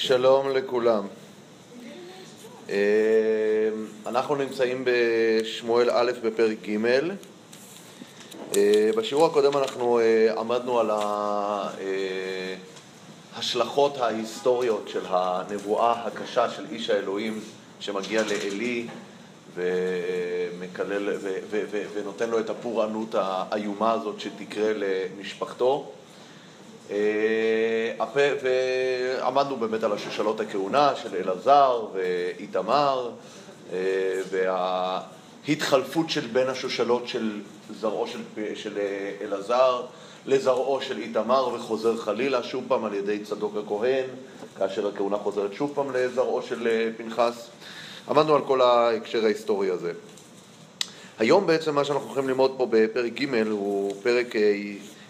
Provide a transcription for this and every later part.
שלום לכולם. אה, אנחנו נמצאים בשמואל א' בפרק ג'. אה, בשיעור הקודם אנחנו אה, עמדנו על ההשלכות ההיסטוריות של הנבואה הקשה של איש האלוהים שמגיע לעלי ומקלל, ונותן לו את הפורענות האיומה הזאת שתקרה למשפחתו. אה, ועמדנו באמת על השושלות הכהונה של אלעזר ואיתמר אה, וההתחלפות של בין השושלות של זרעו של, של אלעזר לזרעו של איתמר וחוזר חלילה שוב פעם על ידי צדוק הכהן כאשר הכהונה חוזרת שוב פעם לזרעו של אה, פנחס. עמדנו על כל ההקשר ההיסטורי הזה. היום בעצם מה שאנחנו הולכים ללמוד פה בפרק ג' הוא פרק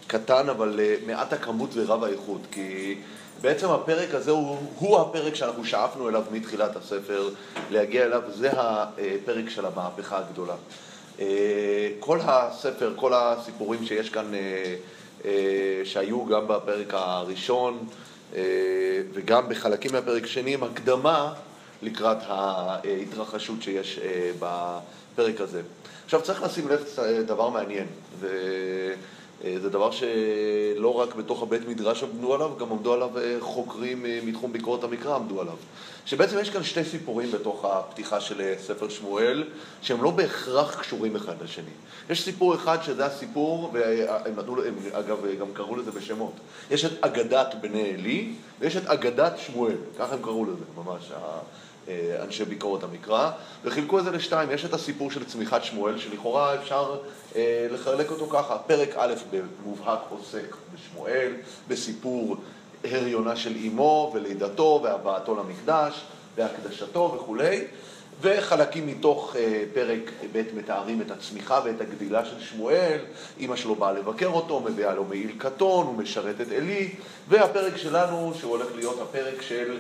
קטן, אבל אה, מעט הכמות ורב האיכות, כי בעצם הפרק הזה הוא, הוא הפרק שאנחנו שאפנו אליו מתחילת הספר, להגיע אליו, זה הפרק של המהפכה הגדולה. אה, כל הספר, כל הסיפורים שיש כאן, אה, שהיו גם בפרק הראשון וגם בחלקים מהפרק שני, הם הקדמה לקראת ההתרחשות שיש בפרק הזה. עכשיו צריך לשים לב דבר מעניין, ו... אה, זה דבר שלא רק בתוך הבית מדרש עמדו עליו, גם עמדו עליו אה, חוקרים אה, מתחום ביקורת המקרא עמדו עליו. שבעצם יש כאן שתי סיפורים בתוך הפתיחה של ספר שמואל, שהם לא בהכרח קשורים אחד לשני. יש סיפור אחד שזה הסיפור, והם נתנו, הם אגב גם קראו לזה בשמות. יש את אגדת בני עלי, ויש את אגדת שמואל, ככה הם קראו לזה ממש. אה, אנשי ביקורת המקרא, וחילקו את זה לשתיים. יש את הסיפור של צמיחת שמואל, שלכאורה אפשר אה, לחלק אותו ככה. פרק א' במובהק עוסק בשמואל, בסיפור הריונה של אמו ולידתו והבאתו למקדש והקדשתו וכולי. וחלקים מתוך אה, פרק ב' מתארים את הצמיחה ואת הגדילה של שמואל, אימא שלו באה לבקר אותו, מביאה לו מעיל קטון, הוא משרת את עלי, והפרק שלנו, שהוא הולך להיות הפרק של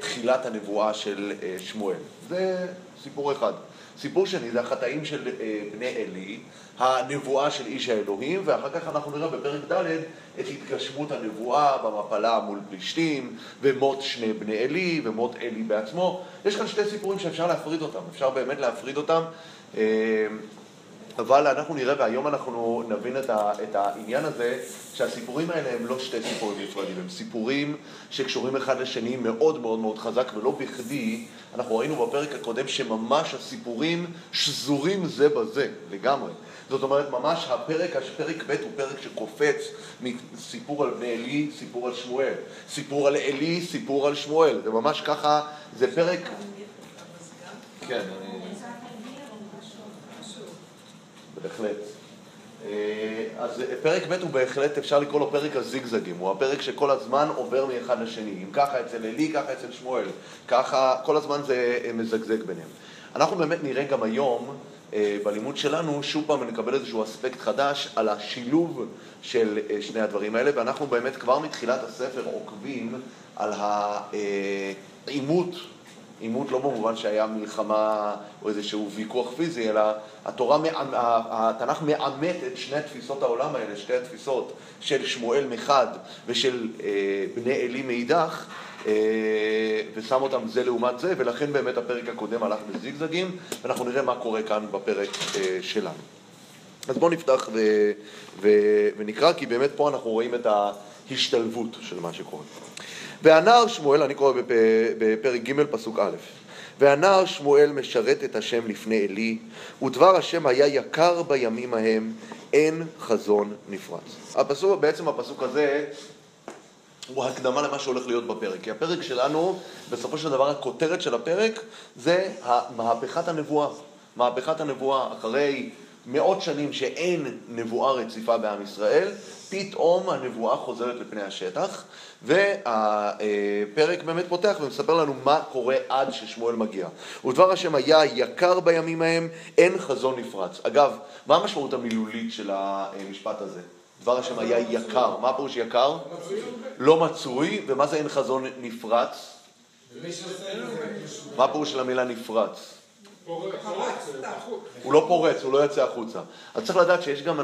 תחילת הנבואה של אה, שמואל. זה סיפור אחד. סיפור שני זה החטאים של אה, בני עלי, הנבואה של איש האלוהים, ואחר כך אנחנו נראה בפרק ד' את התגשמות הנבואה במפלה מול פלישתים, ומות שני בני עלי, ומות עלי בעצמו. יש כאן שתי סיפורים שאפשר להפריד אותם, אפשר באמת להפריד אותם. אבל אנחנו נראה, והיום אנחנו נבין את, ה, את העניין הזה, שהסיפורים האלה הם לא שתי סיפורים נפרדים, הם סיפורים שקשורים אחד לשני מאוד מאוד מאוד חזק, ולא בכדי, אנחנו ראינו בפרק הקודם שממש הסיפורים שזורים זה בזה, לגמרי. זאת אומרת, ממש הפרק, פרק ב' הוא פרק שקופץ מסיפור על בני עלי, סיפור על שמואל. סיפור על עלי, סיפור על שמואל. זה ממש ככה, זה פרק... כן, אני... בהחלט. אה, אז פרק ב' הוא בהחלט, אפשר לקרוא לו פרק הזיגזגים, הוא הפרק שכל הזמן עובר מאחד לשני. אם ככה אצל עלי, ככה אצל שמואל. ככה, כל הזמן זה מזגזג ביניהם. אנחנו באמת נראה גם היום, אה, בלימוד שלנו, שוב פעם נקבל איזשהו אספקט חדש על השילוב של אה, שני הדברים האלה, ואנחנו באמת כבר מתחילת הספר עוקבים על העימות עימות לא במובן שהיה מלחמה או איזשהו ויכוח פיזי, אלא התורה, התנ"ך מאמת את שני תפיסות העולם האלה, שתי התפיסות של שמואל מחד ושל אה, בני עלי מאידך, אה, ושם אותם זה לעומת זה, ולכן באמת הפרק הקודם הלך בזיגזגים, ואנחנו נראה מה קורה כאן בפרק אה, שלנו. אז בואו נפתח ו, ו, ונקרא, כי באמת פה אנחנו רואים את ההשתלבות של מה שקורה. והנער שמואל, אני קורא בפרק ג' פסוק א', והנער שמואל משרת את השם לפני עלי, ודבר השם היה יקר בימים ההם, אין חזון נפרץ. הפסוק, בעצם הפסוק הזה הוא הקדמה למה שהולך להיות בפרק. כי הפרק שלנו, בסופו של דבר הכותרת של הפרק זה מהפכת הנבואה. מהפכת הנבואה אחרי מאות שנים שאין נבואה רציפה בעם ישראל, פתאום הנבואה חוזרת לפני השטח, והפרק באמת פותח ומספר לנו מה קורה עד ששמואל מגיע. ודבר השם היה יקר בימים ההם, אין חזון נפרץ. אגב, מה המשמעות המילולית של המשפט הזה? דבר השם היה יקר. מה הפירוש יקר? לא מצוי. ומה זה אין חזון נפרץ? מה הפירוש של המילה נפרץ? הוא לא פורץ, הוא לא יוצא החוצה. אז צריך לדעת שיש גם,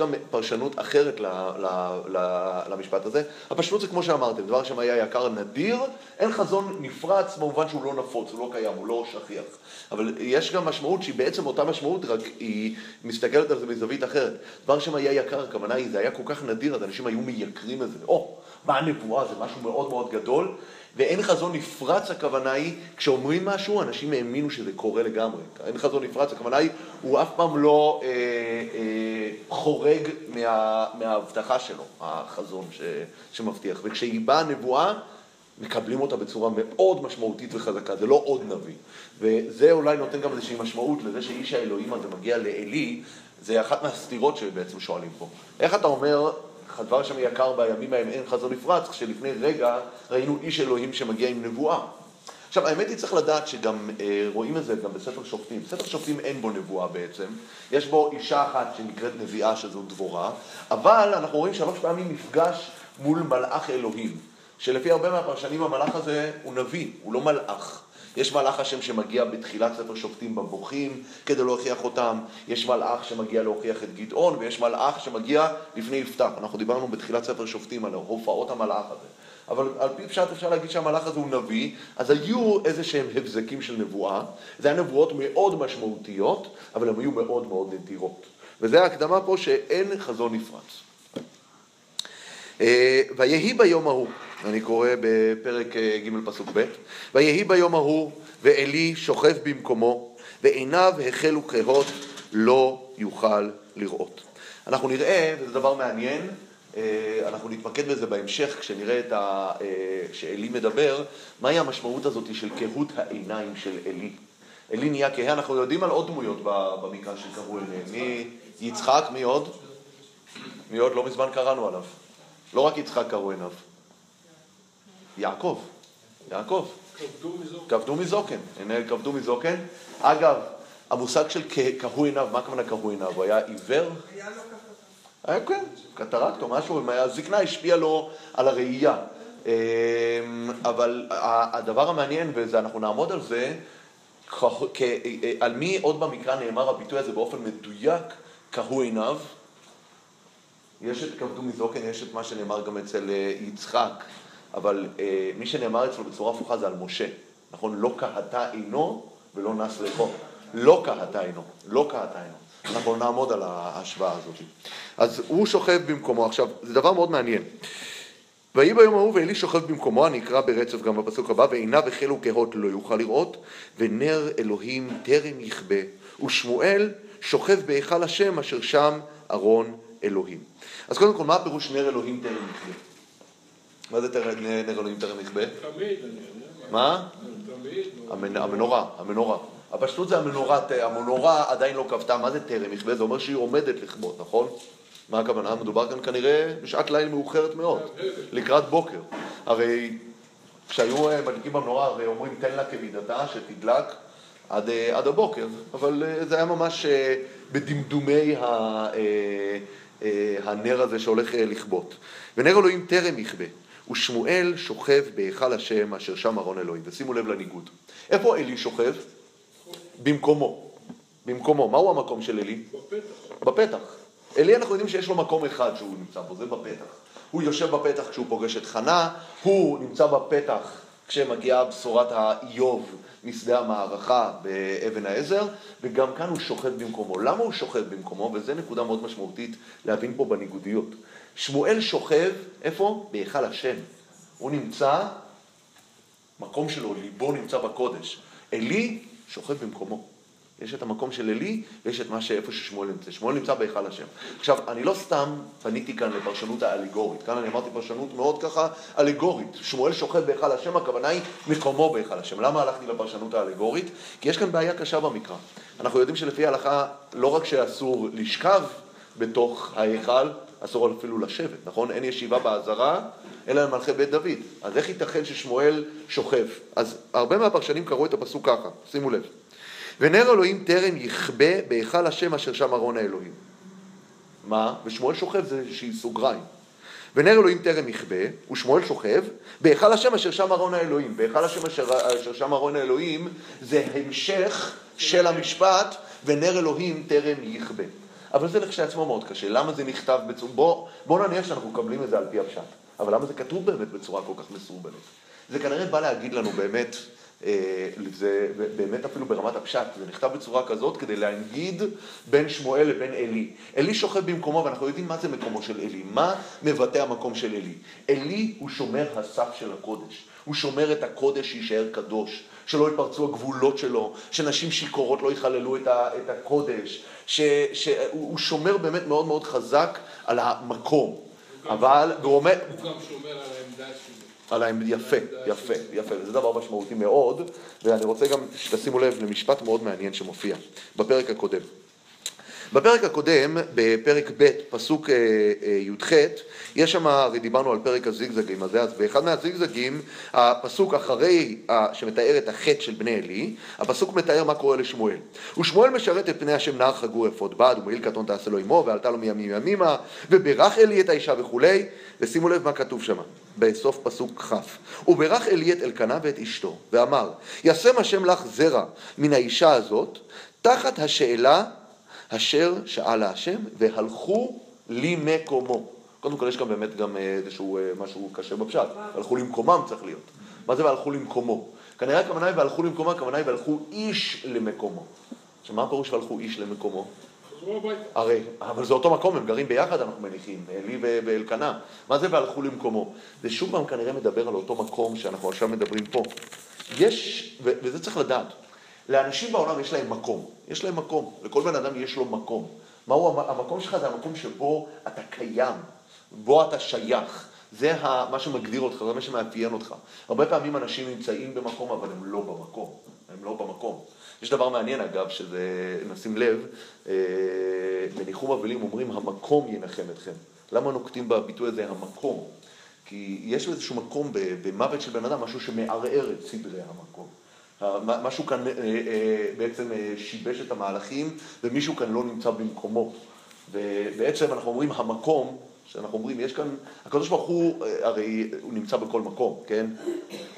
גם פרשנות אחרת ל, ל, ל, למשפט הזה. הפשטות זה כמו שאמרתם, דבר שם היה יקר נדיר, אין חזון נפרץ במובן שהוא לא נפוץ, הוא לא קיים, הוא לא שכיח. אבל יש גם משמעות שהיא בעצם אותה משמעות, רק היא מסתכלת על זה מזווית אחרת. דבר שם היה יקר, הכוונה היא, זה היה כל כך נדיר, אז אנשים היו מייקרים את זה. או, מה הנבואה, זה משהו מאוד מאוד גדול. ואין חזון נפרץ הכוונה היא, כשאומרים משהו, אנשים האמינו שזה קורה לגמרי. אין חזון נפרץ הכוונה היא, הוא אף פעם לא אה, אה, חורג מה, מההבטחה שלו, החזון ש, שמבטיח. וכשהיא באה נבואה, מקבלים אותה בצורה מאוד משמעותית וחזקה, זה לא עוד נביא. וזה אולי נותן גם איזושהי משמעות לזה שאיש האלוהים הזה מגיע לעלי, זה אחת מהסתירות שבעצם שואלים פה. איך אתה אומר, הדבר שם יקר בימים ההם אין חזון נפרץ, כשלפני רגע ראינו איש אלוהים שמגיע עם נבואה. עכשיו, האמת היא צריך לדעת שגם אה, רואים את זה גם בספר שופטים. ספר שופטים אין בו נבואה בעצם, יש בו אישה אחת שנקראת נביאה שזו דבורה, אבל אנחנו רואים שלוש פעמים מפגש מול מלאך אלוהים, שלפי הרבה מהפרשנים המלאך הזה הוא נביא, הוא לא מלאך. יש מלאך השם שמגיע בתחילת ספר שופטים בבוכים כדי להוכיח אותם, יש מלאך שמגיע להוכיח את גדעון, ויש מלאך שמגיע לפני יפתח. אנחנו דיברנו בתחילת ספר שופטים על הופעות המלאך הזה. אבל על פי פשט אפשר להגיד שהמלאך הזה הוא נביא, אז היו איזה שהם הבזקים של נבואה, זה היה נבואות מאוד משמעותיות, אבל הן היו מאוד מאוד נדירות. וזה ההקדמה פה שאין חזון נפרץ. אה, ויהי ביום ההוא, אני קורא בפרק אה, ג' פסוק ב', ויהי ביום ההוא ועלי שוכב במקומו ועיניו החלו כהות לא יוכל לראות. אנחנו נראה, וזה דבר מעניין, אה, אנחנו נתמקד בזה בהמשך כשנראה את ה... שעלי מדבר, מהי המשמעות הזאת של כהות העיניים של עלי. עלי נהיה כהה, אנחנו יודעים על עוד דמויות במקרא שקראו אליהם. מי יצחק, מי עוד? מי עוד? לא מזמן קראנו עליו. לא רק יצחק קראו עיניו. יעקב. יעקב. כבדו מזוקן. הנה כבדו מזוקן. אגב, המושג של קהו עיניו, מה הכוונה קהו עיניו? הוא היה עיוור? היה לו קטרקט. כן, קטרקט או משהו, הזקנה השפיעה לו על הראייה. אמ, אבל הדבר המעניין, ואנחנו נעמוד על זה, על מי עוד במקרא נאמר הביטוי הזה באופן מדויק, קהו עיניו? יש את כבדו מזוקן, יש את מה שנאמר גם אצל אה, יצחק, אבל אה, מי שנאמר אצלו בצורה הפוכה זה על משה, נכון? לא קהתה עינו ולא נס לחו. לא קהתה עינו, לא קהתה עינו. אנחנו נעמוד על ההשוואה הזאת. אז הוא שוכב במקומו. עכשיו, זה דבר מאוד מעניין. ויהי ביום ההוא ואלי שוכב במקומו, אני אקרא ברצף גם בפסוק הבא, ועיניו החלו כהות לא יוכל לראות, ונר אלוהים טרם יכבה, ושמואל שוכב בהיכל השם אשר שם ארון אלוהים. אז קודם כל, מה הפירוש נר אלוהים טרם יכבה? מה זה נר אלוהים טרם יכבה? תמיד. מה? המנורה, המנורה. הפשטות זה המנורה, המנורה עדיין לא כבתה, מה זה טרם יכבה? זה אומר שהיא עומדת לכבות, נכון? מה הכוונה? מדובר כאן כנראה בשעת ליל מאוחרת מאוד, לקראת בוקר. הרי כשהיו אה, מדליקים במנורה, הרי אומרים תן לה כמידתה, שתדלק עד, אה, עד הבוקר, אבל אה, זה היה ממש בדמדומי ה... הנר הזה שהולך לכבות. ונר אלוהים טרם יכבה, ושמואל שוכב בהיכל השם אשר שם ארון אלוהים. ושימו לב לניגוד. איפה אלי שוכב? במקומו. במקומו. מהו המקום של אלי? בפתח. בפתח. אלי אנחנו יודעים שיש לו מקום אחד שהוא נמצא בו, זה בפתח. הוא יושב בפתח כשהוא פוגש את חנה, הוא נמצא בפתח כשמגיעה בשורת האיוב משדה המערכה באבן העזר, וגם כאן הוא שוכב במקומו. למה הוא שוכב במקומו? וזו נקודה מאוד משמעותית להבין פה בניגודיות. שמואל שוכב, איפה? בהיכל השם. הוא נמצא, מקום שלו, ליבו נמצא בקודש. עלי שוכב במקומו. יש את המקום של עלי, ויש את מה שאיפה ששמואל נמצא. שמואל נמצא בהיכל השם. עכשיו, אני לא סתם פניתי כאן לפרשנות האליגורית. כאן אני אמרתי פרשנות מאוד ככה אליגורית. שמואל שוכב בהיכל השם, הכוונה היא מקומו בהיכל השם. למה הלכתי לפרשנות האליגורית? כי יש כאן בעיה קשה במקרא. אנחנו יודעים שלפי ההלכה, לא רק שאסור לשכב בתוך ההיכל, אסור אפילו לשבת, נכון? אין ישיבה בעזרה, אלא למלכי בית דוד. אז איך ייתכן ששמואל שוכב? אז הרבה מהפרשנים קראו את הפסוק ככה, שימו לב. ונר אלוהים טרם יכבה בהיכל השם אשר שם ארון האלוהים. מה? ושמואל שוכב זה איזושהי סוגריים. ונר אלוהים טרם יכבה, ושמואל שוכב, בהיכל השם אשר שם ארון האלוהים. בהיכל השם אשר, אשר שם ארון האלוהים זה המשך של המשפט, ונר אלוהים טרם יכבה. אבל זה לכשעצמו מאוד קשה. למה זה נכתב בצורה... בוא, בוא נניח שאנחנו מקבלים את זה על פי הפשט. אבל למה זה כתוב באמת בצורה כל כך מסורבלת? זה כנראה בא להגיד לנו באמת, אה, זה באמת אפילו ברמת הפשט, זה נכתב בצורה כזאת כדי להנגיד בין שמואל לבין עלי. עלי שוכב במקומו ואנחנו יודעים מה זה מקומו של עלי, מה מבטא המקום של עלי. עלי הוא שומר הסף של הקודש, הוא שומר את הקודש שיישאר קדוש, שלא יפרצו הגבולות שלו, שנשים שיכורות לא יחללו את, ה, את הקודש, שהוא שומר באמת מאוד מאוד חזק על המקום. אבל. הוא גם שומר על העמדה שלו. על העמדה, יפה, יפה, יפה, וזה דבר משמעותי מאוד, ואני רוצה גם שתשימו לב למשפט מאוד מעניין שמופיע בפרק הקודם. בפרק הקודם, בפרק ב', פסוק אה, אה, י"ח, יש שם, הרי דיברנו על פרק הזיגזגים הזה, אז באחד מהזיגזגים, הפסוק אחרי שמתאר את החטא של בני עלי, הפסוק מתאר מה קורה לשמואל. ושמואל משרת את פני השם נער חגור אפוד בד, ומעיל קטון תעשה לו עמו, ועלתה לו מימים ימימה, וברך עלי את האישה וכולי, ושימו לב מה כתוב שם, בסוף פסוק כ'. וברך עלי את אלקנה ואת אשתו, ואמר, ישם השם לך זרע מן האישה הזאת, תחת השאלה אשר שאלה השם, והלכו למקומו. קודם כל יש כאן באמת גם איזשהו אה, משהו קשה בפשט, הלכו למקומם צריך להיות. מה זה והלכו למקומו? כנראה הכוונה היא והלכו למקומו, הכוונה היא והלכו איש למקומו. עכשיו מה הפירוש והלכו איש למקומו? הרי, אבל זה אותו מקום, הם גרים ביחד אנחנו מניחים, לי ואלקנה. מה זה והלכו למקומו? זה שוב פעם כנראה מדבר על אותו מקום שאנחנו עכשיו מדברים פה. יש, וזה צריך לדעת, לאנשים בעולם יש להם מקום, יש להם מקום, לכל בן אדם יש לו מקום. מהו המקום שלך? זה המקום שבו אתה קיים, בו אתה שייך. זה מה שמגדיר אותך, זה מה שמאפיין אותך. הרבה פעמים אנשים נמצאים במקום, אבל הם לא במקום. הם לא במקום. יש דבר מעניין אגב, שזה, נשים לב, אה, בניחום אבלים אומרים המקום ינחם אתכם. למה נוקטים בביטוי הזה המקום? כי יש איזשהו מקום במוות של בן אדם, משהו שמערער את סדרי המקום. משהו כאן אה, אה, בעצם אה, שיבש את המהלכים ומישהו כאן לא נמצא במקומו. ובעצם אנחנו אומרים המקום, שאנחנו אומרים, יש כאן, הקדוש ברוך הוא, הרי הוא נמצא בכל מקום, כן?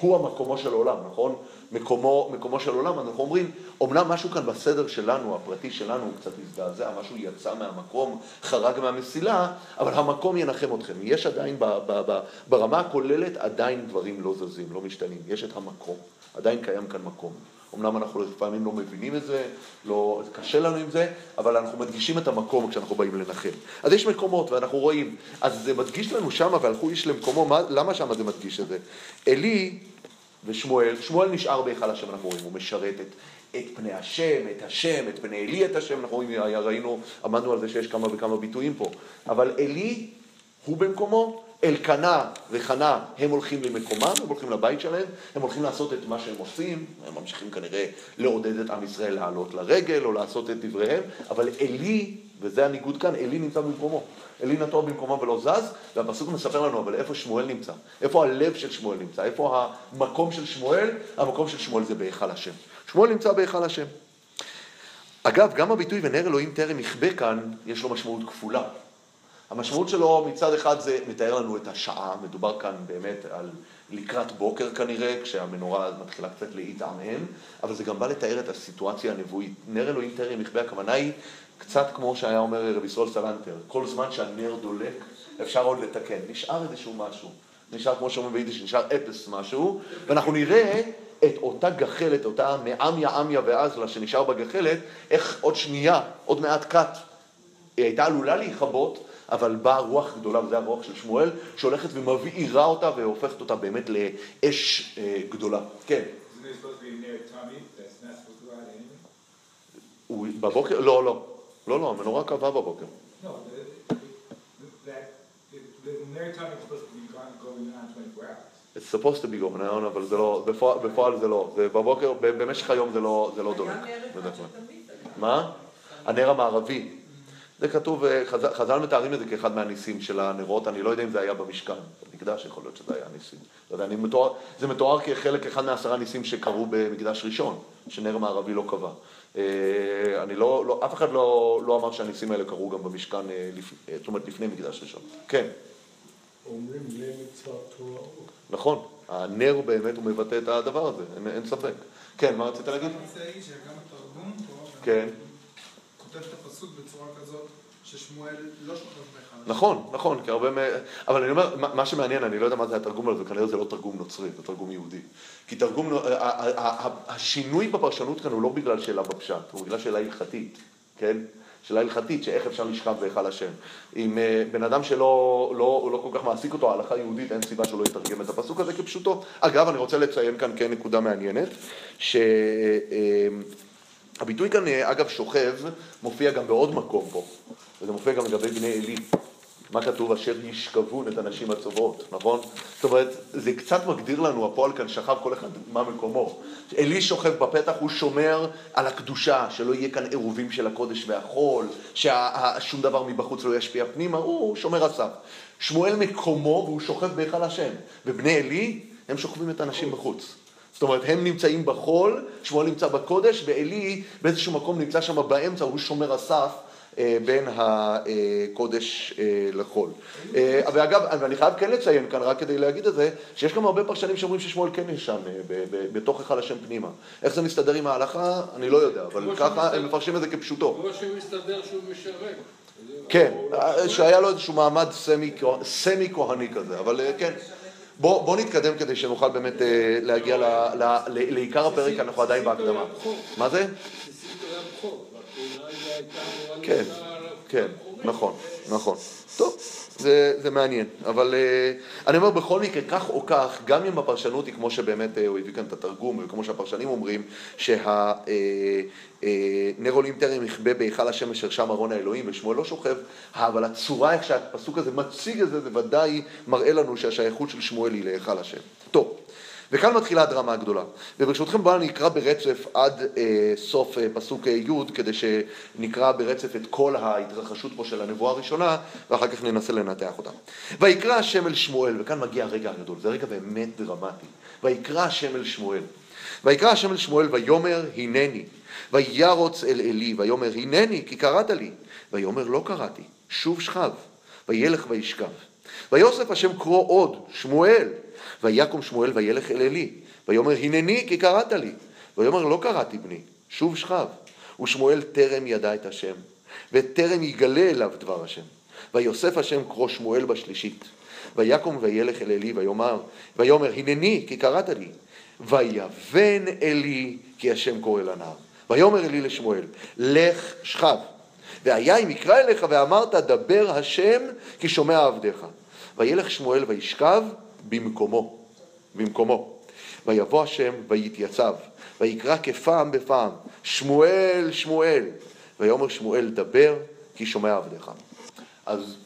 הוא המקומו של העולם, נכון? מקומו, מקומו של עולם, אנחנו אומרים, אומנם משהו כאן בסדר שלנו, הפרטי שלנו, הוא קצת הזדעזע, משהו יצא מהמקום, חרג מהמסילה, אבל המקום ינחם אתכם. יש עדיין, ב, ב, ב, ברמה הכוללת, עדיין דברים לא זזים, לא משתנים. יש את המקום, עדיין קיים כאן מקום. אמנם אנחנו לפעמים לא מבינים את זה, לא, קשה לנו עם זה, אבל אנחנו מדגישים את המקום כשאנחנו באים לנחם. אז יש מקומות, ואנחנו רואים, אז זה מדגיש לנו שמה, והלכו איש למקומו, מה, למה שמה זה מדגיש את זה? עלי ושמואל, שמואל נשאר בהיכל השם, אנחנו רואים, הוא משרת את, את פני השם, את השם, את פני עלי את השם, אנחנו רואים, ראינו, עמדנו על זה שיש כמה וכמה ביטויים פה, אבל עלי הוא במקומו, אלקנה וחנה הם הולכים למקומם, הם הולכים לבית שלהם, הם הולכים לעשות את מה שהם עושים, הם ממשיכים כנראה לעודד את עם ישראל לעלות לרגל או לעשות את דבריהם, אבל עלי, וזה הניגוד כאן, עלי נמצא במקומו. עלי נטוע במקומו ולא זז, והפסוק מספר לנו, אבל איפה שמואל נמצא? איפה הלב של שמואל נמצא? איפה המקום של שמואל? המקום של שמואל זה בהיכל השם. שמואל נמצא בהיכל השם. אגב, גם הביטוי ונר אלוהים טרם יכבה כאן, יש לו משמעות כפולה. המשמעות שלו מצד אחד זה מתאר לנו את השעה, מדובר כאן באמת על לקראת בוקר כנראה, כשהמנורה מתחילה קצת להתעמם, אבל זה גם בא לתאר את הסיטואציה הנבואית. נר אלוהים טרם יכבה, הכוונה היא קצת כמו שהיה אומר רבי סול סלנטר, כל זמן שהנר דולק אפשר עוד לתקן, נשאר איזשהו משהו, נשאר כמו שאומרים ביידיש, נשאר אפס משהו, ואנחנו נראה את אותה גחלת, אותה מעמיה עמיה ועזלה שנשאר בגחלת, איך עוד שנייה, עוד מעט קאט, היא הייתה עלולה להיכבות, אבל באה רוח גדולה, וזה הרוח של שמואל, שהולכת ומבעירה אותה והופכת אותה באמת לאש אה, גדולה. כן. בבוקר? לא, לא. לא, לא, המנורה קבעה בבוקר. It's supposed to be going on, אבל זה לא, בפועל זה לא. בבוקר, במשך היום זה לא, זה לא דולק. מה? הנר המערבי. זה כתוב, אה, חז"ל מתארים את זה כאחד מהניסים של הנרות, אני לא יודע אם זה היה במשכן, במקדש יכול להיות שזה היה ניסים. לא יודע, מתואר, זה מתואר כחלק אחד מעשרה ניסים שקרו במקדש ראשון, שנר המערבי לא קבע. אה, אני לא, לא, אף אחד לא, לא אמר שהניסים האלה קרו גם במשכן, אה, זאת אומרת לפני מקדש ראשון. כן. אומרים בני מצוות תורה. נכון, הנר באמת הוא מבטא את הדבר הזה, אין, אין ספק. כן, מה רצית להגיד? כן. הפסוק בצורה כזאת ששמואל לא שוכב בהיכל. נכון, נכון, כי הרבה מ... אבל אני אומר, מה- שמעניין, אני לא יודע מה זה התרגום הזה, כנראה זה לא תרגום נוצרי, זה תרגום יהודי. כי תרגום, השינוי בפרשנות כאן הוא לא בגלל שאלה בפשט, הוא בגלל שאלה הלכתית, כן? שאלה הלכתית, שאיך אפשר לשכב בהיכל השם. אם אה, בן אדם שלא לא, לא כל כך מעסיק אותו, ההלכה היהודית, אין סיבה שהוא לא יתרגם את הפסוק הזה כפשוטו. אגב, אני רוצה לציין כאן כן נקודה מעניינת, שהביטוי כאן, אה, אגב, שוכב, מופיע גם בעוד מקום פה, וזה מופיע גם לגבי בני עלי. מה כתוב? אשר ישכבון את הנשים הצובעות, נכון? זאת אומרת, זה קצת מגדיר לנו, הפועל כאן שכב כל אחד מה מקומו. עלי שוכב בפתח, הוא שומר על הקדושה, שלא יהיה כאן עירובים של הקודש והחול, ששום דבר מבחוץ לא ישפיע פנימה, הוא שומר הסף. שמואל מקומו והוא שוכב בהיכל השם, ובני עלי, הם שוכבים את הנשים בחוץ. זאת אומרת, הם נמצאים בחול, שמואל נמצא בקודש, ועלי באיזשהו מקום נמצא שם באמצע, הוא שומר הסף אה, בין הקודש אה, לחול. אה, ואגב, ואני חייב כן לציין כאן, רק כדי להגיד את זה, שיש גם הרבה פרשנים שאומרים ששמואל כן ב- בתוך היכל השם פנימה. איך זה מסתדר עם ההלכה, אני לא יודע, אבל ככה. הם מפרשים את זה כפשוטו. כמו שמסתדר שהוא משרת. כן, שהיה לו איזשהו מעמד סמי- סמי כהני כזה, אבל כן. בוא, בוא נתקדם כדי שנוכל באמת אה, להגיע לעיקר הפרק, אנחנו עדיין בהקדמה. מה זה? כן, כן. נכון, נכון. טוב, זה, זה מעניין, אבל uh, אני אומר בכל מקרה, כך או כך, גם אם הפרשנות היא כמו שבאמת uh, הוא הביא כאן את התרגום, וכמו שהפרשנים אומרים, שהנר עולים טרם יכבה בהיכל השם אשר שם ארון האלוהים, ושמואל לא שוכב, אבל הצורה איך שהפסוק הזה מציג את זה, זה ודאי מראה לנו שהשייכות של שמואל היא להיכל השם. טוב. וכאן מתחילה הדרמה הגדולה. וברשותכם בואו נקרא ברצף עד אה, סוף אה, פסוק אה, י' כדי שנקרא ברצף את כל ההתרחשות פה של הנבואה הראשונה ואחר כך ננסה לנתח אותה. ויקרא השם אל שמואל, וכאן מגיע הרגע הגדול, זה רגע באמת דרמטי. ויקרא השם אל שמואל. ויקרא השם אל שמואל ויאמר הנני. וירוץ אל עלי ויאמר הנני כי קראת לי. ויאמר לא קראתי שוב שכב. וילך וישכב. ויוסף השם קרוא עוד שמואל. ויקום שמואל וילך אל עלי. ויאמר הנני כי קראת לי. ויאמר לא קראתי בני שוב שכב. ושמואל טרם ידע את השם. וטרם יגלה אליו דבר השם. ויוסף השם קרוא שמואל בשלישית. ויקום וילך אל עלי ויאמר, ויאמר הנני כי קראת לי. ויבן עלי כי השם קורא לנער. ויאמר עלי לשמואל, לך שכב. והיה אם יקרא אליך ואמרת דבר השם כי שומע עבדיך. וילך שמואל וישכב במקומו, במקומו. ויבוא השם ויתייצב, ויקרא כפעם בפעם, שמואל, שמואל. ויאמר שמואל דבר כי שומע עבדיך. אז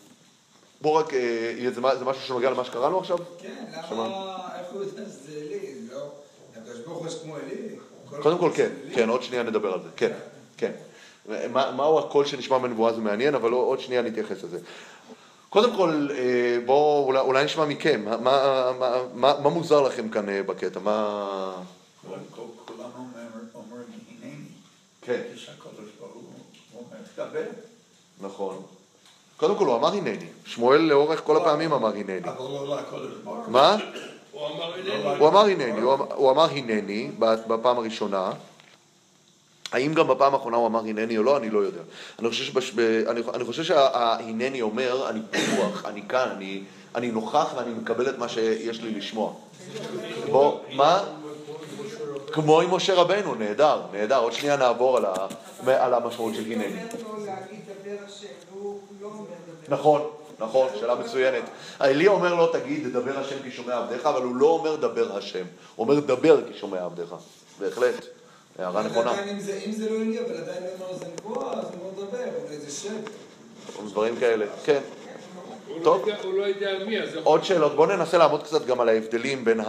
בוא רק, אה, זה משהו שנוגע למה שקראנו עכשיו? כן. למה, איך הוא יודע שזה? זה לא... הקדוש ברוך הוא כמו אלי? קודם כל כן? כן, עוד שנייה נדבר על זה, כן, כן. מה- מהו הקול שנשמע בנבואה זה מעניין, אבל עוד שנייה נתייחס לזה. קודם כל, אה, בואו אולי, אולי נשמע מכם, מה, מה, מה, מה, מוזר לכם כאן אה, בקטע? מה... כולם אומר- אומרים הנני, כן. נכון. קודם כל הוא אמר הנני, שמואל לאורך כל הפעמים אמר הנני. אבל לא לקדוש ברוך הוא. מה? הוא אמר לא אינני. הוא אמר הנני, אמר- הוא אמר הנני בפעם הראשונה. האם גם בפעם האחרונה הוא אמר הנני או לא, אני לא יודע. אני חושב, שבש... אני... אני חושב שההנני אומר, אני פתוח, אני כאן, אני... אני נוכח ואני מקבל את מה שיש לי לשמוע. בוא, מה? כמו עם משה רבנו, נהדר, נהדר. עוד שנייה נעבור על, ה... על המשמעות של הנני. נכון, נכון, שאלה מצוינת. עלי אומר לו, תגיד, דבר השם כי שומע עבדיך, אבל הוא לא אומר דבר השם, הוא אומר דבר כי שומע עבדיך. בהחלט, הערה אבל נכונה. אם זה- לא אלי, אבל עדיין לא אומר זה נבואה, אז הוא לא מדבר, אולי זה שם. דברים כאלה, כן. לא טוב. הוא לא יודע מי, אז עוד שאלות, בואו ננסה לעמוד קצת גם על ההבדלים בין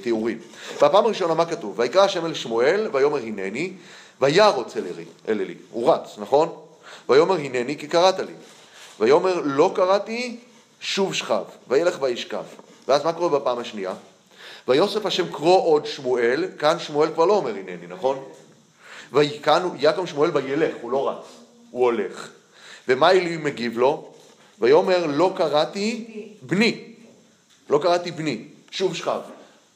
התיאורים. בפעם הראשונה מה כתוב? ויקרא השם אל שמואל, ויאמר הנני, וירוץ אל עלי, אל עלי. הוא רץ, נכון? ויאמר הנני כי קראת לי. ויאמר לא קראתי, שוב שכב, וילך וישכב. ואז מה קורה בפעם השנייה? ויוסף השם קרוא עוד שמואל, כאן שמואל כבר לא אומר הנני, נכון? ויקם שמואל וילך, הוא לא רץ, הוא הולך. ומה אלי מגיב לו? ויאמר לא קראתי בני. לא קראתי בני. שוב שכב.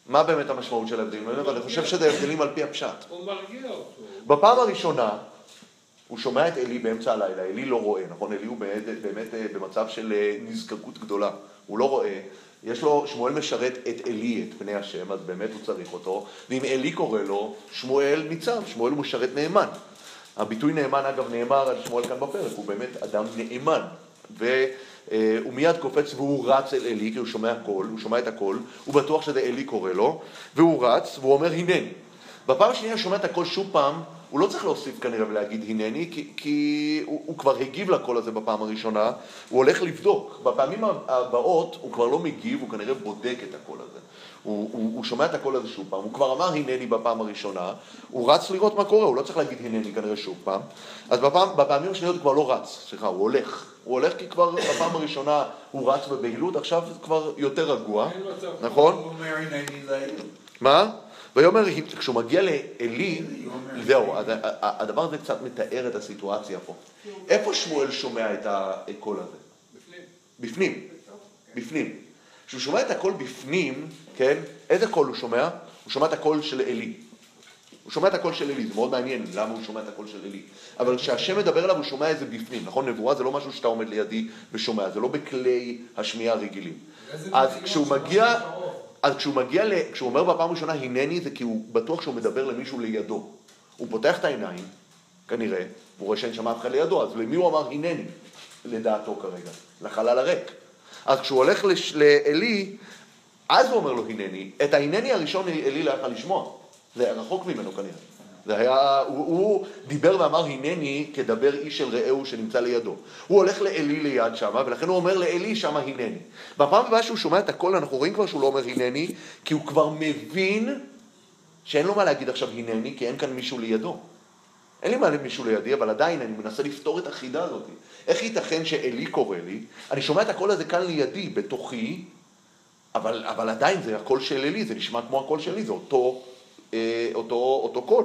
מה באמת המשמעות של ההבדלים האלה? ואני חושב שזה הבדלים על פי הפשט. הוא מרגיע אותו. בפעם הראשונה, הוא שומע את עלי באמצע הלילה, עלי לא רואה, נכון? עלי הוא באמת, באמת אה, במצב של אה, נזקקות גדולה, הוא לא רואה, יש לו, שמואל משרת את עלי, את פני השם, אז באמת הוא צריך אותו, ואם עלי קורא לו, שמואל ניצב, שמואל הוא משרת נאמן. הביטוי נאמן, אגב, נאמר על שמואל כאן בפרק, הוא באמת אדם נאמן. והוא מיד קופץ והוא רץ אל עלי, כי הוא שומע קול, הוא שומע את הקול, הוא בטוח שזה עלי קורא לו, והוא רץ, והוא אומר הנני. בפעם השנייה שומע את הקול שוב פעם, הוא לא צריך להוסיף כנראה ולהגיד הנני, כי, כי הוא, הוא כבר הגיב לקול הזה בפעם הראשונה, הוא הולך לבדוק. בפעמים הבאות הוא כבר לא מגיב, הוא כנראה בודק את הקול הזה. הוא, הוא, הוא שומע את הקול הזה שוב פעם, הוא כבר אמר הנני בפעם הראשונה, הוא רץ לראות מה קורה, הוא לא צריך להגיד הנני כנראה שוב פעם. אז בפעם, בפעמים השניות הוא כבר לא רץ, סליחה, הוא הולך. הוא הולך כי כבר בפעם הראשונה הוא רץ בבהילות, עכשיו כבר יותר רגוע. נכון? מה? ויאמר, כשהוא מגיע לעלי, זהו, הדבר הזה קצת מתאר את הסיטואציה פה. איפה שמואל שומע את הקול הזה? בפנים. בפנים. כשהוא שומע את הקול בפנים, כן, איזה קול הוא שומע? הוא שומע את הקול של עלי. הוא שומע את הקול של עלי, זה מאוד מעניין למה הוא שומע את הקול של עלי. אבל כשהשם מדבר אליו הוא שומע את זה בפנים, נכון? נבואה זה לא משהו שאתה עומד לידי ושומע, זה לא בכלי השמיעה הרגילים. אז כשהוא מגיע. אז כשהוא מגיע, ל... כשהוא אומר בפעם הראשונה הנני זה כי הוא בטוח שהוא מדבר למישהו לידו. הוא פותח את העיניים, כנראה, והוא רואה שאין שם אף אחד לידו, אז למי הוא אמר הנני? לדעתו כרגע, לחלל הריק. אז כשהוא הולך לש... לעלי, אז הוא אומר לו הנני. את ההנני הראשון עלי לא יכל לשמוע. זה היה רחוק ממנו כנראה. זה היה, הוא, הוא דיבר ואמר הנני כדבר איש של רעהו שנמצא לידו. הוא הולך לעלי ליד שמה, ולכן הוא אומר לעלי שמה הנני. בפעם הבאה שהוא שומע את הקול, אנחנו רואים כבר שהוא לא אומר הנני, כי הוא כבר מבין שאין לו מה להגיד עכשיו הנני, כי אין כאן מישהו לידו. אין לי מה מישהו לידי, אבל עדיין אני מנסה לפתור את החידה הזאת. איך ייתכן שעלי קורא לי, אני שומע את הקול הזה כאן לידי, בתוכי, אבל, אבל עדיין זה הקול של עלי, זה נשמע כמו הקול שלי, זה אותו, אה, אותו, אותו קול.